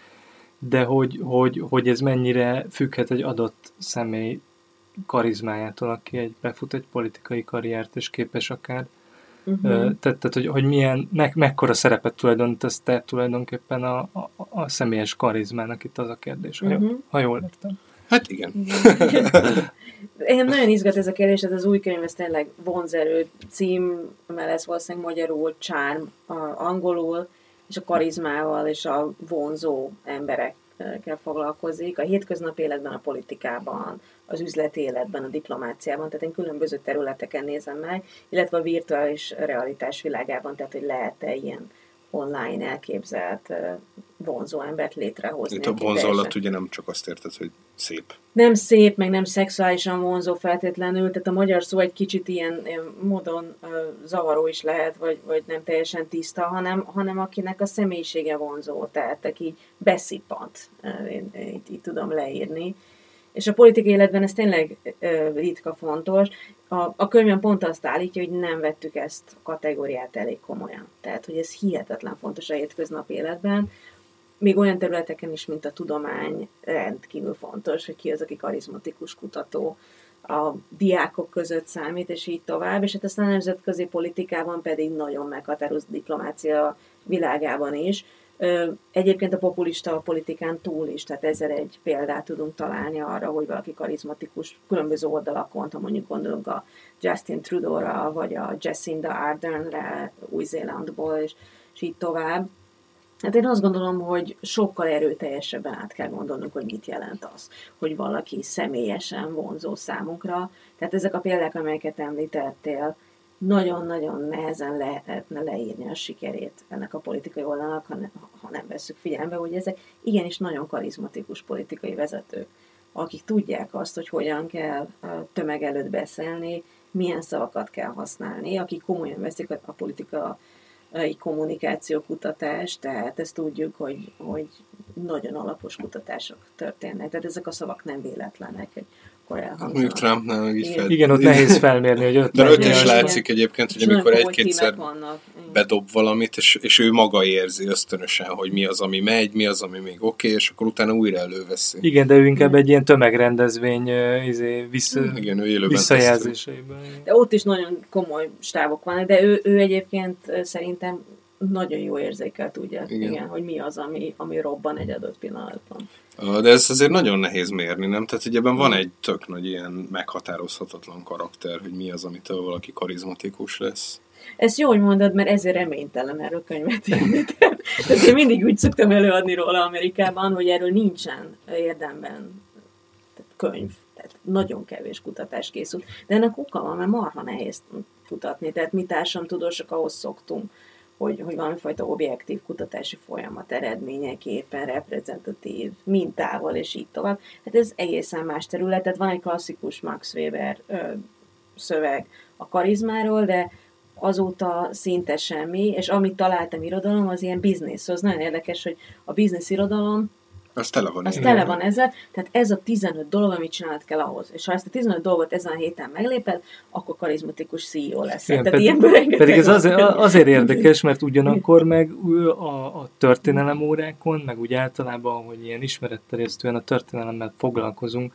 de hogy, hogy, hogy ez mennyire függhet egy adott személy karizmájától, aki egy, befut egy politikai karriert, és képes akár. Uh-huh. Tehát, tehát hogy, hogy milyen, me, mekkora szerepet tulajdonítasz te tulajdonképpen a, a, a személyes karizmának, itt az a kérdés, uh-huh. ha, ha jól értem. Hát igen. Én nagyon izgat ez a kérdés, ez az új könyv, ez tényleg vonzerő cím, mert ez valószínűleg magyarul, charm, angolul, és a karizmával és a vonzó emberekkel foglalkozik. A hétköznapi életben, a politikában, az üzleti életben, a diplomáciában, tehát én különböző területeken nézem meg, illetve a virtuális realitás világában, tehát hogy lehet-e ilyen online elképzelt vonzó embert létrehozni. Itt a vonzó alatt ugye nem csak azt érted, hogy szép. Nem szép, meg nem szexuálisan vonzó feltétlenül, tehát a magyar szó egy kicsit ilyen, módon zavaró is lehet, vagy, vagy nem teljesen tiszta, hanem, hanem akinek a személyisége vonzó, tehát aki beszippant, én, én, így, így tudom leírni. És a politikai életben ez tényleg uh, ritka fontos. A, a könyvem pont azt állítja, hogy nem vettük ezt a kategóriát elég komolyan. Tehát, hogy ez hihetetlen fontos a hétköznapi életben, még olyan területeken is, mint a tudomány, rendkívül fontos, hogy ki az, aki karizmatikus kutató, a diákok között számít, és így tovább, és hát aztán a nemzetközi politikában pedig nagyon meghatározott diplomácia világában is. Egyébként a populista politikán túl is, tehát ezzel egy példát tudunk találni arra, hogy valaki karizmatikus különböző oldalakon, ha mondjuk gondolunk a Justin Trudeau-ra, vagy a Jacinda Ardernre Új-Zélandból, és, és így tovább Hát én azt gondolom, hogy sokkal erőteljesebben át kell gondolnunk, hogy mit jelent az, hogy valaki személyesen vonzó számunkra. Tehát ezek a példák, amelyeket említettél, nagyon-nagyon nehezen lehetne leírni a sikerét ennek a politikai oldalnak, ha, ne, ha nem veszük figyelembe, hogy ezek igenis nagyon karizmatikus politikai vezetők, akik tudják azt, hogy hogyan kell tömeg előtt beszélni, milyen szavakat kell használni, akik komolyan veszik a politika egy kommunikációkutatás, tehát ezt tudjuk, hogy, hogy nagyon alapos kutatások történnek. Tehát ezek a szavak nem véletlenek, akkor elhangzanak. Mondjuk Trumpnál meg így fel... Igen, ott nehéz felmérni, hogy ott De ott is látszik egyébként, hogy amikor egy-kétszer bedob valamit, és, és ő maga érzi ösztönösen, hogy mi az, ami megy, mi az, ami még oké, okay, és akkor utána újra előveszi. Igen, de ő inkább egy ilyen tömegrendezvény izé, vissza, Igen, ő visszajelzéseiben. De ott is nagyon komoly stábok vannak, de ő, ő egyébként szerintem nagyon jó érzékel tudja, igen. igen, hogy mi az, ami, ami robban egy adott pillanatban. De ez azért nagyon nehéz mérni, nem? Tehát hogy ebben van egy tök nagy ilyen meghatározhatatlan karakter, hogy mi az, amitől valaki karizmatikus lesz. Ezt jó, hogy mondod, mert ezért reménytelen erről könyvet írni. Tehát én mindig úgy szoktam előadni róla Amerikában, hogy erről nincsen érdemben tehát könyv. Tehát nagyon kevés kutatás készült. De ennek oka van, mert marha nehéz kutatni. Tehát mi társadalomtudósok ahhoz szoktunk, hogy, hogy valamifajta objektív kutatási folyamat eredményeképpen reprezentatív mintával, és így tovább. Hát ez egészen más terület. Tehát van egy klasszikus Max Weber ö, szöveg a karizmáról, de azóta szinte semmi, és amit találtam irodalom, az ilyen biznisz. Szóval nagyon érdekes, hogy a biznisz irodalom az tele van. Az tele van ezzel, tehát ez a 15 dolog, amit csinálnod kell ahhoz. És ha ezt a 15 dolgot ezen a héten megléped, akkor karizmatikus CEO lesz. Igen, tehát pedig, pedig ez azért, azért érdekes, mert ugyanakkor meg a, a történelem órákon, meg úgy általában, hogy ilyen ismeretterjesztően a történelemmel foglalkozunk,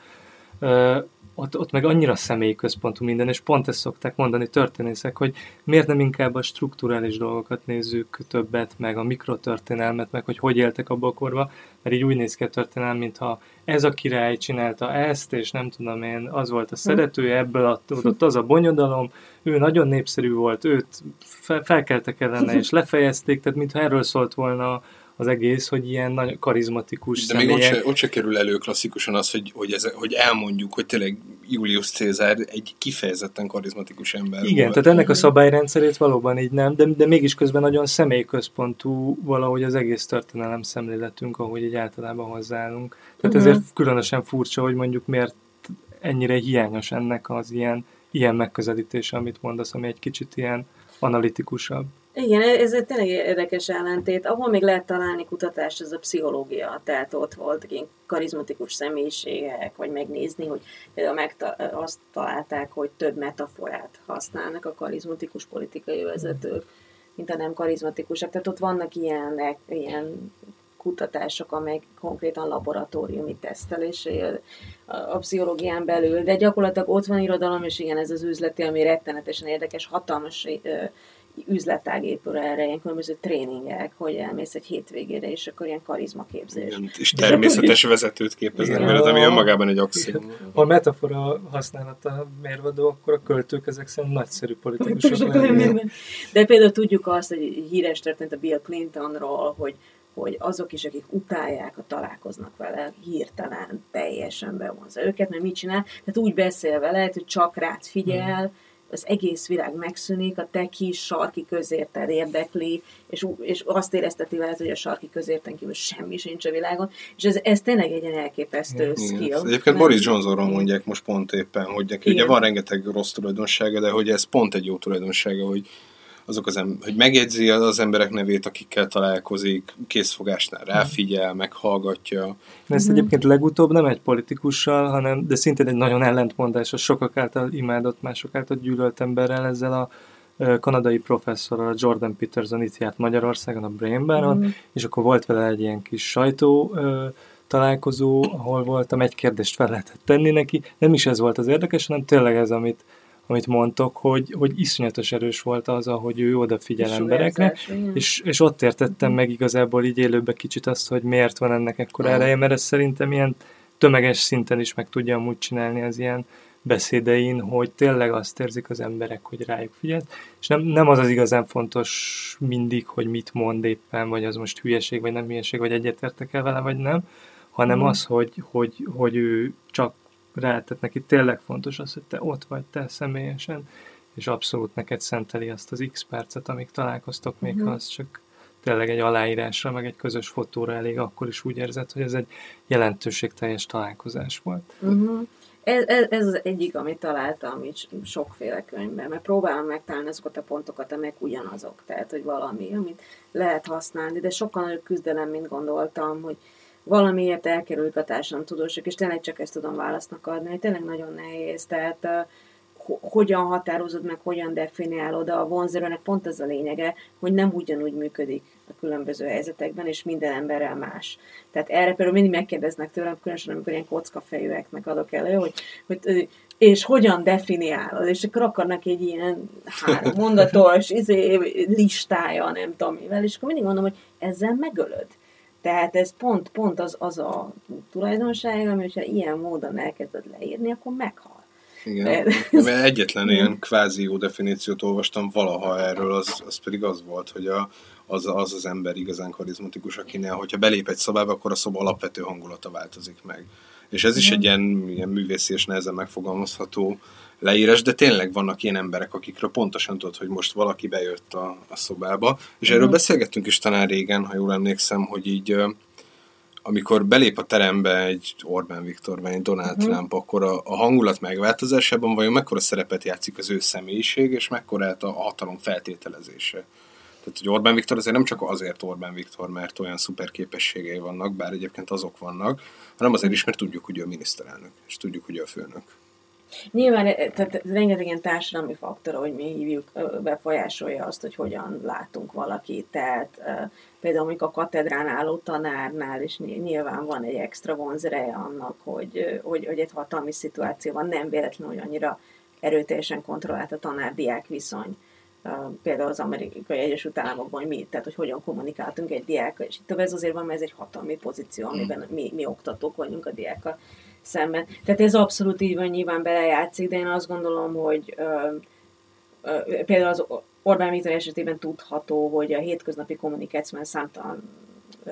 ott, ott meg annyira személyközpontú minden, és pont ezt szokták mondani történészek, hogy miért nem inkább a strukturális dolgokat nézzük többet, meg a mikrotörténelmet, meg hogy hogy éltek abba a korba, mert így úgy néz ki a történelem, mintha ez a király csinálta ezt, és nem tudom én, az volt a hm. szeretője, ebből adott az a bonyodalom, ő nagyon népszerű volt, őt fel, felkeltek ellene, és lefejezték, tehát mintha erről szólt volna az egész, hogy ilyen nagy karizmatikus De személyek. még ott se, ott se kerül elő klasszikusan az, hogy, hogy, ez, hogy elmondjuk, hogy tényleg Julius Caesar egy kifejezetten karizmatikus ember Igen, volt. tehát ennek a szabályrendszerét valóban így nem, de, de mégis közben nagyon személyközpontú valahogy az egész történelem szemléletünk, ahogy egy általában hozzáállunk. Tehát uh-huh. ezért különösen furcsa, hogy mondjuk miért ennyire hiányos ennek az ilyen, ilyen megközelítése, amit mondasz, ami egy kicsit ilyen analitikusabb. Igen, ez egy tényleg érdekes ellentét. Ahol még lehet találni kutatást, ez a pszichológia. Tehát ott volt ilyen karizmatikus személyiségek, vagy megnézni, hogy például megta- azt találták, hogy több metaforát használnak a karizmatikus politikai vezetők, mint a nem karizmatikusak. Tehát ott vannak ilyen, ilyen kutatások, amelyek konkrétan laboratóriumi tesztelésé a pszichológián belül, de gyakorlatilag ott van irodalom, és igen, ez az üzleti, ami rettenetesen érdekes, hatalmas üzletág épül erre, ilyen különböző tréningek, hogy elmész egy hétvégére, és akkor ilyen karizmaképzés. Igen, és természetes vezetőt képeznek, mert ami önmagában egy axiom. Ha a metafora használata mérvadó, akkor a költők ezek szerint nagyszerű politikusok De például tudjuk azt, hogy híres történt a Bill Clintonról, hogy hogy azok is, akik utálják, ha találkoznak vele, hirtelen teljesen bevonza őket, mert mit csinál? Tehát úgy beszél vele, hogy csak rád figyel, mm az egész világ megszűnik, a te kis sarki közérted érdekli, és, és azt érezteti veled, hogy a sarki közérten kívül semmi sincs a világon, és ez, ez tényleg egy ilyen elképesztő Igen. skill. Igen. Egyébként mert... Boris Johnsonról mondják most pont éppen, hogy neki ugye van rengeteg rossz tulajdonsága, de hogy ez pont egy jó tulajdonsága, hogy azok az em- hogy megjegyzi az emberek nevét, akikkel találkozik, készfogásnál ráfigyel, meghallgatja. De ezt egyébként legutóbb nem egy politikussal, hanem, de szintén egy nagyon ellentmondásos, sokak által imádott, mások által gyűlölt emberrel ezzel a kanadai professzorral, Jordan Peterson itt járt Magyarországon, a Brainbaron, mm. és akkor volt vele egy ilyen kis sajtó találkozó, ahol voltam, egy kérdést fel lehetett tenni neki. Nem is ez volt az érdekes, hanem tényleg ez, amit amit mondtok, hogy, hogy iszonyatos erős volt az, ahogy ő odafigyel emberekre, és, és ott értettem meg igazából így élőben kicsit azt, hogy miért van ennek ekkora ereje, mert ez szerintem ilyen tömeges szinten is meg tudja amúgy csinálni az ilyen beszédein, hogy tényleg azt érzik az emberek, hogy rájuk figyel, és nem, nem az az igazán fontos mindig, hogy mit mond éppen, vagy az most hülyeség, vagy nem hülyeség, vagy egyetértek el vele, vagy nem, hanem mm. az, hogy, hogy, hogy ő csak rá, tehát neki tényleg fontos az, hogy te ott vagy, te személyesen, és abszolút neked szenteli azt az x percet, amíg találkoztok, még uh-huh. ha az csak tényleg egy aláírásra, meg egy közös fotóra elég, akkor is úgy érzed, hogy ez egy jelentőségteljes találkozás volt. Uh-huh. Ez, ez, ez az egyik, amit találtam így sokféle könyvben, mert próbálom megtalálni azokat a pontokat, amelyek ugyanazok, tehát, hogy valami, amit lehet használni, de sokkal nagyobb küzdelem, mint gondoltam, hogy valamiért elkerülik a társadalomtudósok, és tényleg csak ezt tudom válasznak adni, tényleg nagyon nehéz, tehát hogyan határozod meg, hogyan definiálod a vonzerőnek pont az a lényege, hogy nem ugyanúgy működik a különböző helyzetekben, és minden emberrel más. Tehát erre például mindig megkérdeznek tőlem, különösen amikor ilyen kockafejűeknek adok elő, hogy, hogy és hogyan definiálod, és akkor akarnak egy ilyen három mondatos izé, listája, nem tudom mivel, és akkor mindig mondom, hogy ezzel megölöd. Tehát ez pont, pont az, az a tulajdonság, ami, hogyha ilyen módon elkezded leírni, akkor meghal. Igen, De... egyetlen ilyen kvázi jó definíciót olvastam valaha erről, az, az pedig az volt, hogy a, az, az az ember igazán karizmatikus, akinél, hogyha belép egy szobába, akkor a szoba alapvető hangulata változik meg. És ez is egy ilyen, ilyen művészi és nehezen megfogalmazható leírás, de tényleg vannak ilyen emberek, akikről pontosan tudod, hogy most valaki bejött a, a szobába, és erről beszélgettünk is talán régen, ha jól emlékszem, hogy így amikor belép a terembe egy Orbán Viktor, vagy egy Donald uh-huh. Trump, akkor a, a hangulat megváltozásában vajon mekkora szerepet játszik az ő személyiség, és mekkora a hatalom feltételezése. Tehát, hogy Orbán Viktor azért nem csak azért Orbán Viktor, mert olyan szuper képességei vannak, bár egyébként azok vannak, hanem azért is, mert tudjuk, hogy ő a miniszterelnök, és tudjuk, hogy ő a főnök. Nyilván, eh, tehát rengeteg ilyen társadalmi faktor, hogy mi hívjuk, befolyásolja azt, hogy hogyan látunk valakit. Tehát például mondjuk a katedrán álló tanárnál is nyilván van egy extra vonzereje annak, hogy, hogy, hogy egy hatalmi szituációban nem véletlenül, hogy annyira erőteljesen kontrollált a tanár-diák viszony. Például az amerikai Egyesült Államokban, hogy mi, tehát hogy hogyan kommunikáltunk egy diákkal, és itt ez azért van, mert ez egy hatalmi pozíció, amiben mi, mi oktatók vagyunk a diákkal szemben. Tehát ez abszolút így van, nyilván belejátszik, de én azt gondolom, hogy ö, ö, például az Orbán Viktor esetében tudható, hogy a hétköznapi kommunikációban számtalan ö,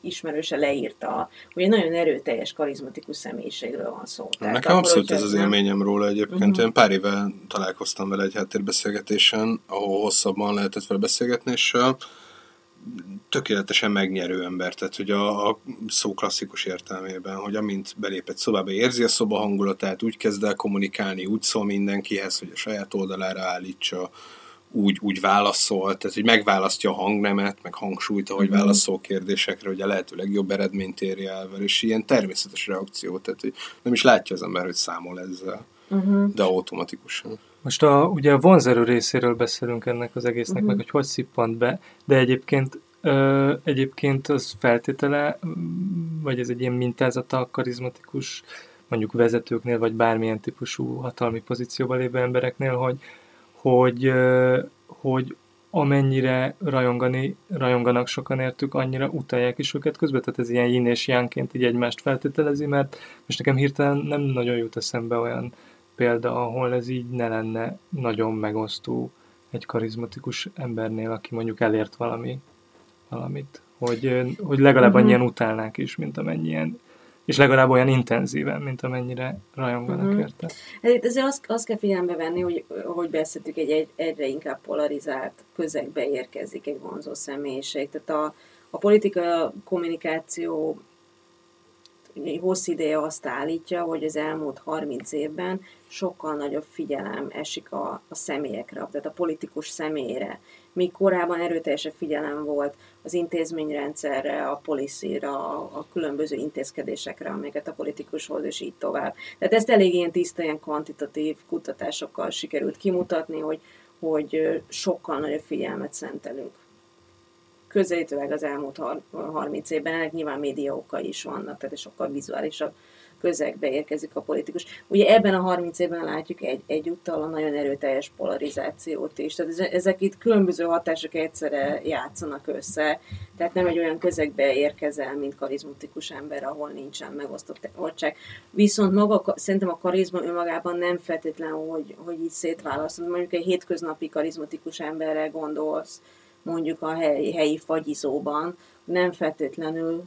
ismerőse leírta, hogy egy nagyon erőteljes, karizmatikus személyiségről van szó. Tehát Nekem akkor, abszolút ez az nem... élményem róla egyébként. Uh-huh. Én pár éve találkoztam vele egy háttérbeszélgetésen, ahol hosszabban lehetett vele beszélgetni, és tökéletesen megnyerő ember, tehát hogy a, a szó klasszikus értelmében, hogy amint belép egy szobába, érzi a szoba hangulatát, úgy kezd el kommunikálni, úgy szól mindenkihez, hogy a saját oldalára állítsa, úgy, úgy válaszol, tehát hogy megválasztja a hangnemet, meg hangsúlyt, ahogy mm-hmm. válaszol kérdésekre, hogy a lehető legjobb eredményt érje el, és ilyen természetes reakció, tehát hogy nem is látja az ember, hogy számol ezzel, mm-hmm. de automatikusan. Most a, ugye a vonzerő részéről beszélünk ennek az egésznek, uh-huh. meg hogy hogy szippant be, de egyébként ö, egyébként az feltétele, vagy ez egy ilyen mintázata a karizmatikus mondjuk vezetőknél, vagy bármilyen típusú hatalmi pozícióban lévő embereknél, hogy, hogy, ö, hogy amennyire rajongani, rajonganak sokan értük, annyira utalják is őket közben, tehát ez ilyen yin és jánként így egymást feltételezi, mert most nekem hirtelen nem nagyon jut eszembe olyan példa, ahol ez így ne lenne nagyon megosztó egy karizmatikus embernél, aki mondjuk elért valami, valamit. Hogy, hogy legalább uh-huh. annyian utálnák is, mint amennyien és legalább olyan intenzíven, mint amennyire rajonganak uh-huh. érte. Ezért azért azt, azt kell figyelembe venni, hogy, hogy beszéltük, egy, egy egyre inkább polarizált közegbe érkezik egy vonzó személyiség. Tehát a, a politika kommunikáció hosszú ideje azt állítja, hogy az elmúlt 30 évben sokkal nagyobb figyelem esik a, a személyekre, tehát a politikus személyre. Míg korábban erőteljesebb figyelem volt az intézményrendszerre, a policira, a, a különböző intézkedésekre, amiket a politikus hoz, és így tovább. Tehát ezt elég ilyen tiszta, ilyen kvantitatív kutatásokkal sikerült kimutatni, hogy, hogy sokkal nagyobb figyelmet szentelünk közelítőleg az elmúlt 30 évben, ennek nyilván média okai is vannak, tehát sokkal vizuálisabb közegbe érkezik a politikus. Ugye ebben a 30 évben látjuk egy, egyúttal a nagyon erőteljes polarizációt is. Tehát ezek itt különböző hatások egyszerre játszanak össze, tehát nem egy olyan közegbe érkezel, mint karizmatikus ember, ahol nincsen megosztottság. Viszont maga, szerintem a karizma önmagában nem feltétlenül, hogy, hogy így szétválasztod. Mondjuk egy hétköznapi karizmatikus emberre gondolsz, mondjuk a helyi, helyi fagyizóban, nem feltétlenül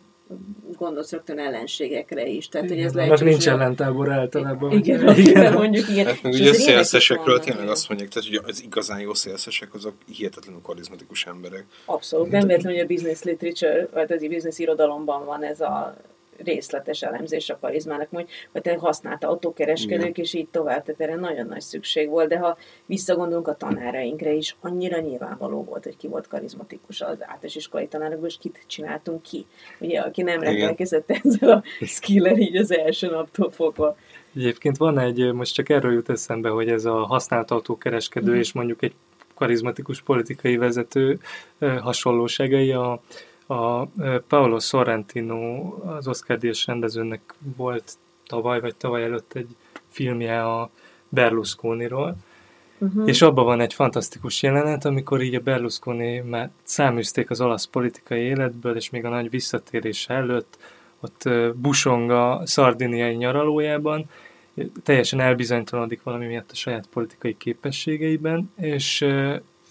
gondolsz rögtön ellenségekre is. Tehát, hogy ez lehet, nincs ellentábor általában. Igen, igen, mondjuk igen. Hát meg ugye a szélszesekről tényleg azt mondják, tehát hogy az igazán jó szélszesek azok hihetetlenül karizmatikus emberek. Abszolút. Nem véletlenül, hogy a business literature, vagy az business irodalomban van ez a részletes elemzés a karizmának, hogy, hogy te használt autókereskedők, Igen. és így tovább, tehát erre nagyon nagy szükség volt, de ha visszagondolunk a tanárainkra is, annyira nyilvánvaló volt, hogy ki volt karizmatikus az általános iskolai tanárokból, és kit csináltunk ki. Ugye, aki nem rendelkezett ezzel a skiller így az első naptól fogva. Egyébként van egy, most csak erről jut eszembe, hogy ez a használt autókereskedő, mm. és mondjuk egy karizmatikus politikai vezető hasonlóságai a a Paolo Sorrentino, az Oscar díjas rendezőnek volt tavaly vagy tavaly előtt egy filmje a Berlusconiról, uh-huh. és abban van egy fantasztikus jelenet, amikor így a Berlusconi már száműzték az olasz politikai életből, és még a nagy visszatérés előtt ott busong a szardiniai nyaralójában, teljesen elbizonytalanodik valami miatt a saját politikai képességeiben, és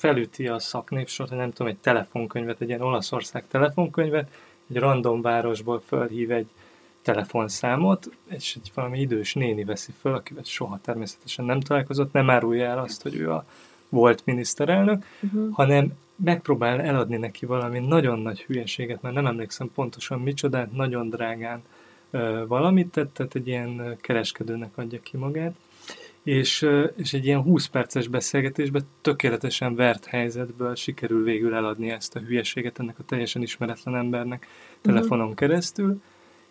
felüti a szaknépsort, hogy nem tudom, egy telefonkönyvet, egy ilyen Olaszország telefonkönyvet, egy random városból fölhív egy telefonszámot, és egy valami idős néni veszi föl, akivel soha természetesen nem találkozott, nem árulja el azt, hogy ő a volt miniszterelnök, uh-huh. hanem megpróbál eladni neki valami nagyon nagy hülyeséget, mert nem emlékszem pontosan micsodát, nagyon drágán uh, valamit tett, tehát egy ilyen kereskedőnek adja ki magát, és, és egy ilyen 20 perces beszélgetésben tökéletesen vert helyzetből sikerül végül eladni ezt a hülyeséget ennek a teljesen ismeretlen embernek telefonon uh-huh. keresztül,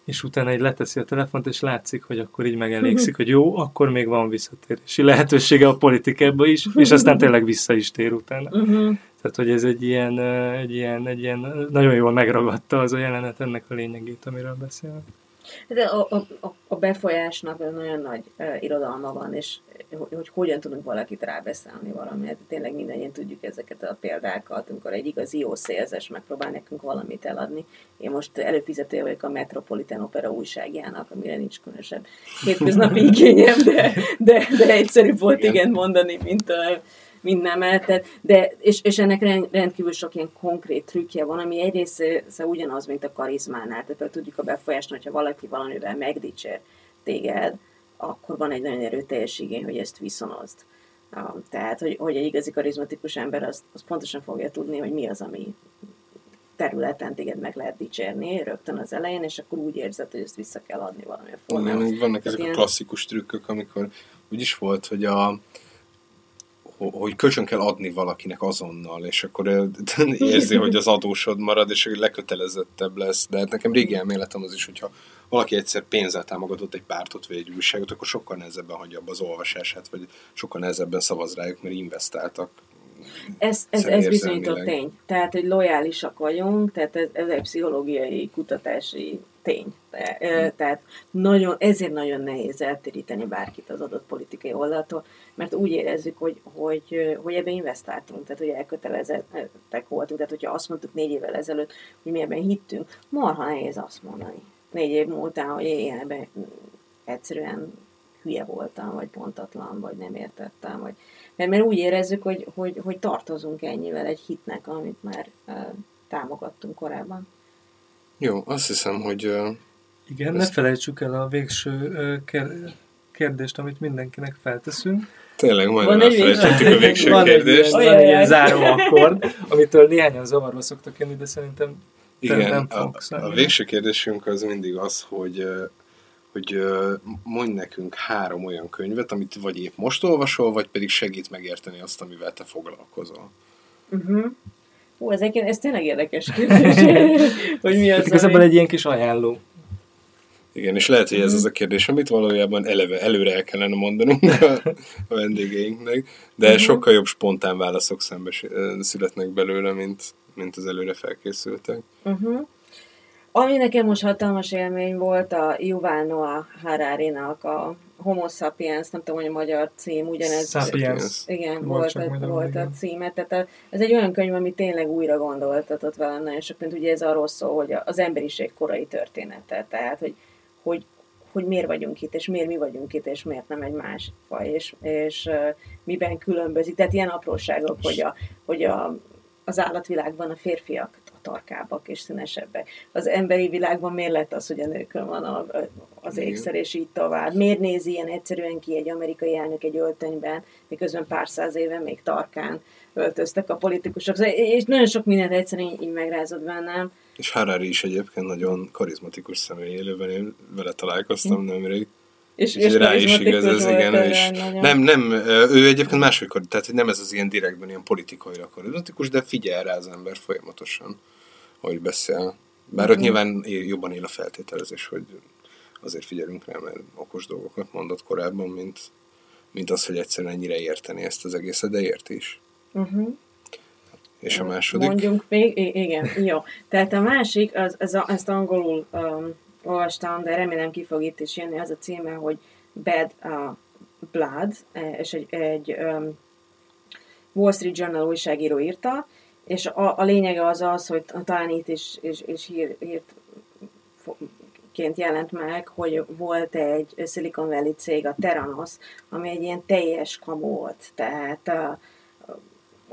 és utána egy leteszi a telefont, és látszik, hogy akkor így megelégszik, hogy jó, akkor még van visszatérési lehetősége a politikába is, és aztán tényleg vissza is tér utána. Uh-huh. Tehát, hogy ez egy ilyen, egy ilyen, egy ilyen, nagyon jól megragadta az a jelenet ennek a lényegét, amiről beszélek. De a, a, a befolyásnak nagyon nagy uh, irodalma van, és hogy, hogy hogyan tudunk valakit rábeszélni valamit. Hát tényleg mindannyian tudjuk ezeket a példákat, amikor egy igazi jó szélzes megpróbál nekünk valamit eladni. Én most előfizető vagyok a Metropolitan Opera újságjának, amire nincs különösebb hétköznapi igényem, de, de, de egyszerűbb volt igen mondani, mint a mint nem tehát, de, és, és ennek rendkívül sok ilyen konkrét trükkje van, ami egyrészt szóval ugyanaz, mint a karizmánál, tehát tudjuk a befolyást, hogyha valaki valamivel megdicsér téged, akkor van egy nagyon erőteljes igény, hogy ezt viszonozd. Tehát, hogy, hogy egy igazi karizmatikus ember az, az pontosan fogja tudni, hogy mi az, ami területen téged meg lehet dicsérni rögtön az elején, és akkor úgy érzed, hogy ezt vissza kell adni valamilyen formában. Vannak ezek ilyen... a klasszikus trükkök, amikor úgy is volt, hogy a, hogy kölcsön kell adni valakinek azonnal, és akkor érzi, hogy az adósod marad, és lekötelezettebb lesz. De hát nekem régi elméletem az is, hogyha valaki egyszer pénzzel támogatott egy pártot vagy egy újságot, akkor sokkal nehezebben hagyja abba az olvasását, vagy sokkal nehezebben szavaz rájuk, mert investáltak. Ez, ez, ez bizonyított tény. Tehát, hogy lojálisak vagyunk, tehát ez, ez egy pszichológiai kutatási tény. Tehát nagyon, ezért nagyon nehéz eltéríteni bárkit az adott politikai oldaltól, mert úgy érezzük, hogy, hogy, hogy ebben investáltunk, tehát hogy elkötelezettek voltunk. Tehát, hogyha azt mondtuk négy évvel ezelőtt, hogy mi ebben hittünk, marha nehéz azt mondani. Négy év múltán, hogy én ebben egyszerűen hülye voltam, vagy pontatlan, vagy nem értettem, vagy... Mert, mert úgy érezzük, hogy, hogy, hogy tartozunk ennyivel egy hitnek, amit már uh, támogattunk korábban. Jó, azt hiszem, hogy uh, Igen, ne felejtsük el a végső kérdést, amit mindenkinek felteszünk. Tényleg, majdnem elfelejtettük a végső van kérdést. Egy, van egy ilyen záró akkord, amitől néhányan zavarba szoktak jönni, de szerintem Igen, nem a, a végső kérdésünk az mindig az, hogy hogy mondj nekünk három olyan könyvet, amit vagy épp most olvasol, vagy pedig segít megérteni azt, amivel te foglalkozol. Uh-huh. Hú, ez, egy, ez tényleg érdekes kérdés, hogy mi az, Igazából ami... egy ilyen kis ajánló. Igen, és lehet, hogy ez az a kérdés, amit valójában eleve előre el kellene mondanunk a, a vendégeinknek, de uh-huh. sokkal jobb spontán válaszok szembe születnek belőle, mint, mint az előre felkészültek. Uh-huh. Ami nekem most hatalmas élmény volt a Yuval Noah Harari-nak a Homo sapiens, nem tudom, hogy a magyar cím, ugyanez. Sapiens. Igen, volt, volt, a, volt a címe. Tehát ez egy olyan könyv, ami tényleg újra gondoltatott velem nagyon sok, mint ugye ez arról szól, hogy az emberiség korai története. Tehát, hogy, hogy, hogy miért vagyunk itt, és miért mi vagyunk itt, és miért nem egy más faj, és, és uh, miben különbözik. Tehát ilyen apróságok, hogy, a, hogy a, az állatvilágban a férfiak tarkábbak és színesebbek. Az emberi világban miért lett az, hogy a nőkön van a, az ékszer, és így tovább? Miért néz ilyen egyszerűen ki egy amerikai elnök egy öltönyben, miközben pár száz éve még tarkán öltöztek a politikusok. Szóval, és nagyon sok mindent egyszerűen így megrázott bennem. És Harari is egyébként nagyon karizmatikus személy élőben, én vele találkoztam nemrég. És, és, és rá is igaz ez, igen. És nem, nem, ő egyébként második, tehát nem ez az ilyen direktben ilyen politikai karizmatikus, de figyel rá az ember folyamatosan, hogy beszél. Bár ott mm. nyilván jobban él a feltételezés, hogy azért figyelünk rá, mert okos dolgokat mondott korábban, mint, mint az, hogy egyszerűen ennyire érteni ezt az egészet, de ért is. Uh-huh. És a második? Mondjunk még, igen, jó. Tehát a másik, az, az, ezt angolul um, olvastam, de remélem ki fog itt is jönni, az a címe, hogy Bad uh, Blood, e, és egy, egy um, Wall Street Journal újságíró írta, és a, a lényege az az, hogy talán itt is, is, is hír, hírt ként jelent meg, hogy volt egy Silicon Valley cég, a Teranos, ami egy ilyen teljes kamu volt, tehát uh,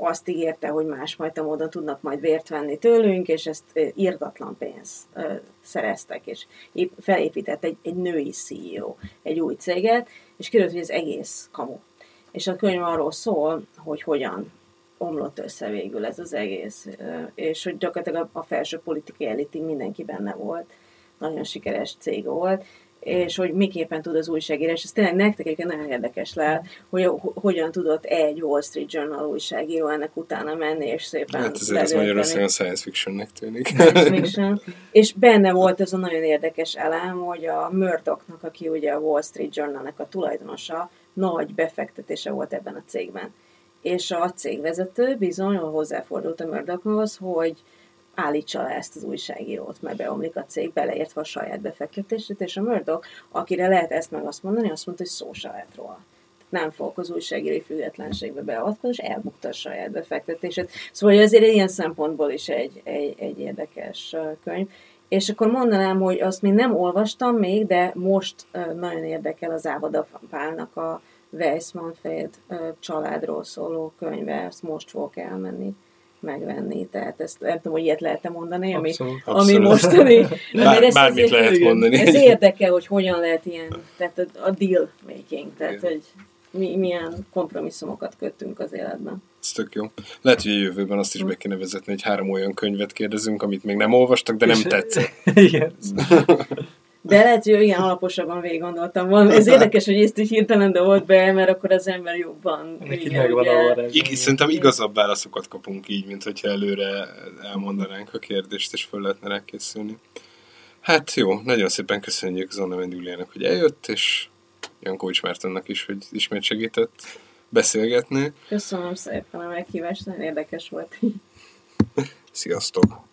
azt ígérte, hogy más a módon tudnak majd vért venni tőlünk, és ezt írdatlan pénzt szereztek, és felépített egy, egy női CEO egy új céget, és kiderült, hogy ez egész kamu. És a könyv arról szól, hogy hogyan omlott össze végül ez az egész, és hogy gyakorlatilag a felső politikai elitig mindenki benne volt, nagyon sikeres cég volt, és hogy miképpen tud az újságírás. Ez tényleg nektek egyébként nagyon érdekes lehet, hogy hogyan tudott egy Wall Street Journal újságíró ennek utána menni, és szépen Hát ez, ez Magyarországon science fictionnek tűnik. Science fiction. és benne volt ez a nagyon érdekes elem, hogy a Murdochnak, aki ugye a Wall Street Journalnek a tulajdonosa, nagy befektetése volt ebben a cégben. És a cégvezető bizony hozzáfordult a Murdochhoz, hogy állítsa le ezt az újságírót, mert beomlik a cég, beleértve a saját befektetését, és a Murdoch, akire lehet ezt meg azt mondani, azt mondta, hogy szó se lehet róla nem fogok az újságírói függetlenségbe beavatkozni, és elbukta a saját befektetését. Szóval azért ilyen szempontból is egy, egy, egy érdekes könyv. És akkor mondanám, hogy azt még nem olvastam még, de most nagyon érdekel az Ávada Pálnak a Weissmann-Feld családról szóló könyve, ezt most fogok elmenni megvenni. Tehát ezt nem tudom, hogy ilyet lehet mondani, ami, abszolút, ami mostani. Bár, ezt bármit lehet mondani. Ez érdekel, hogy hogyan lehet ilyen, tehát a, a deal making, tehát Igen. hogy mi, milyen kompromisszumokat kötünk az életben. Ez tök jó. Lehet, hogy a jövőben azt is be kéne vezetni, hogy három olyan könyvet kérdezünk, amit még nem olvastak, de nem tetszett. Igen. De lehet, hogy ilyen alaposabban végig gondoltam volna. Ez érdekes, hogy ezt is hirtelen volt be, mert akkor az ember jobban... Neki megvan a varázs. Szerintem igazabb válaszokat kapunk így, mint hogyha előre elmondanánk a kérdést, és föl lehetne rá készülni. Hát jó, nagyon szépen köszönjük Zonna Mendüliának, hogy eljött, és Jankovics Mártonnak is, hogy ismét segített beszélgetni. Köszönöm szépen a meghívást, nagyon érdekes volt. Sziasztok!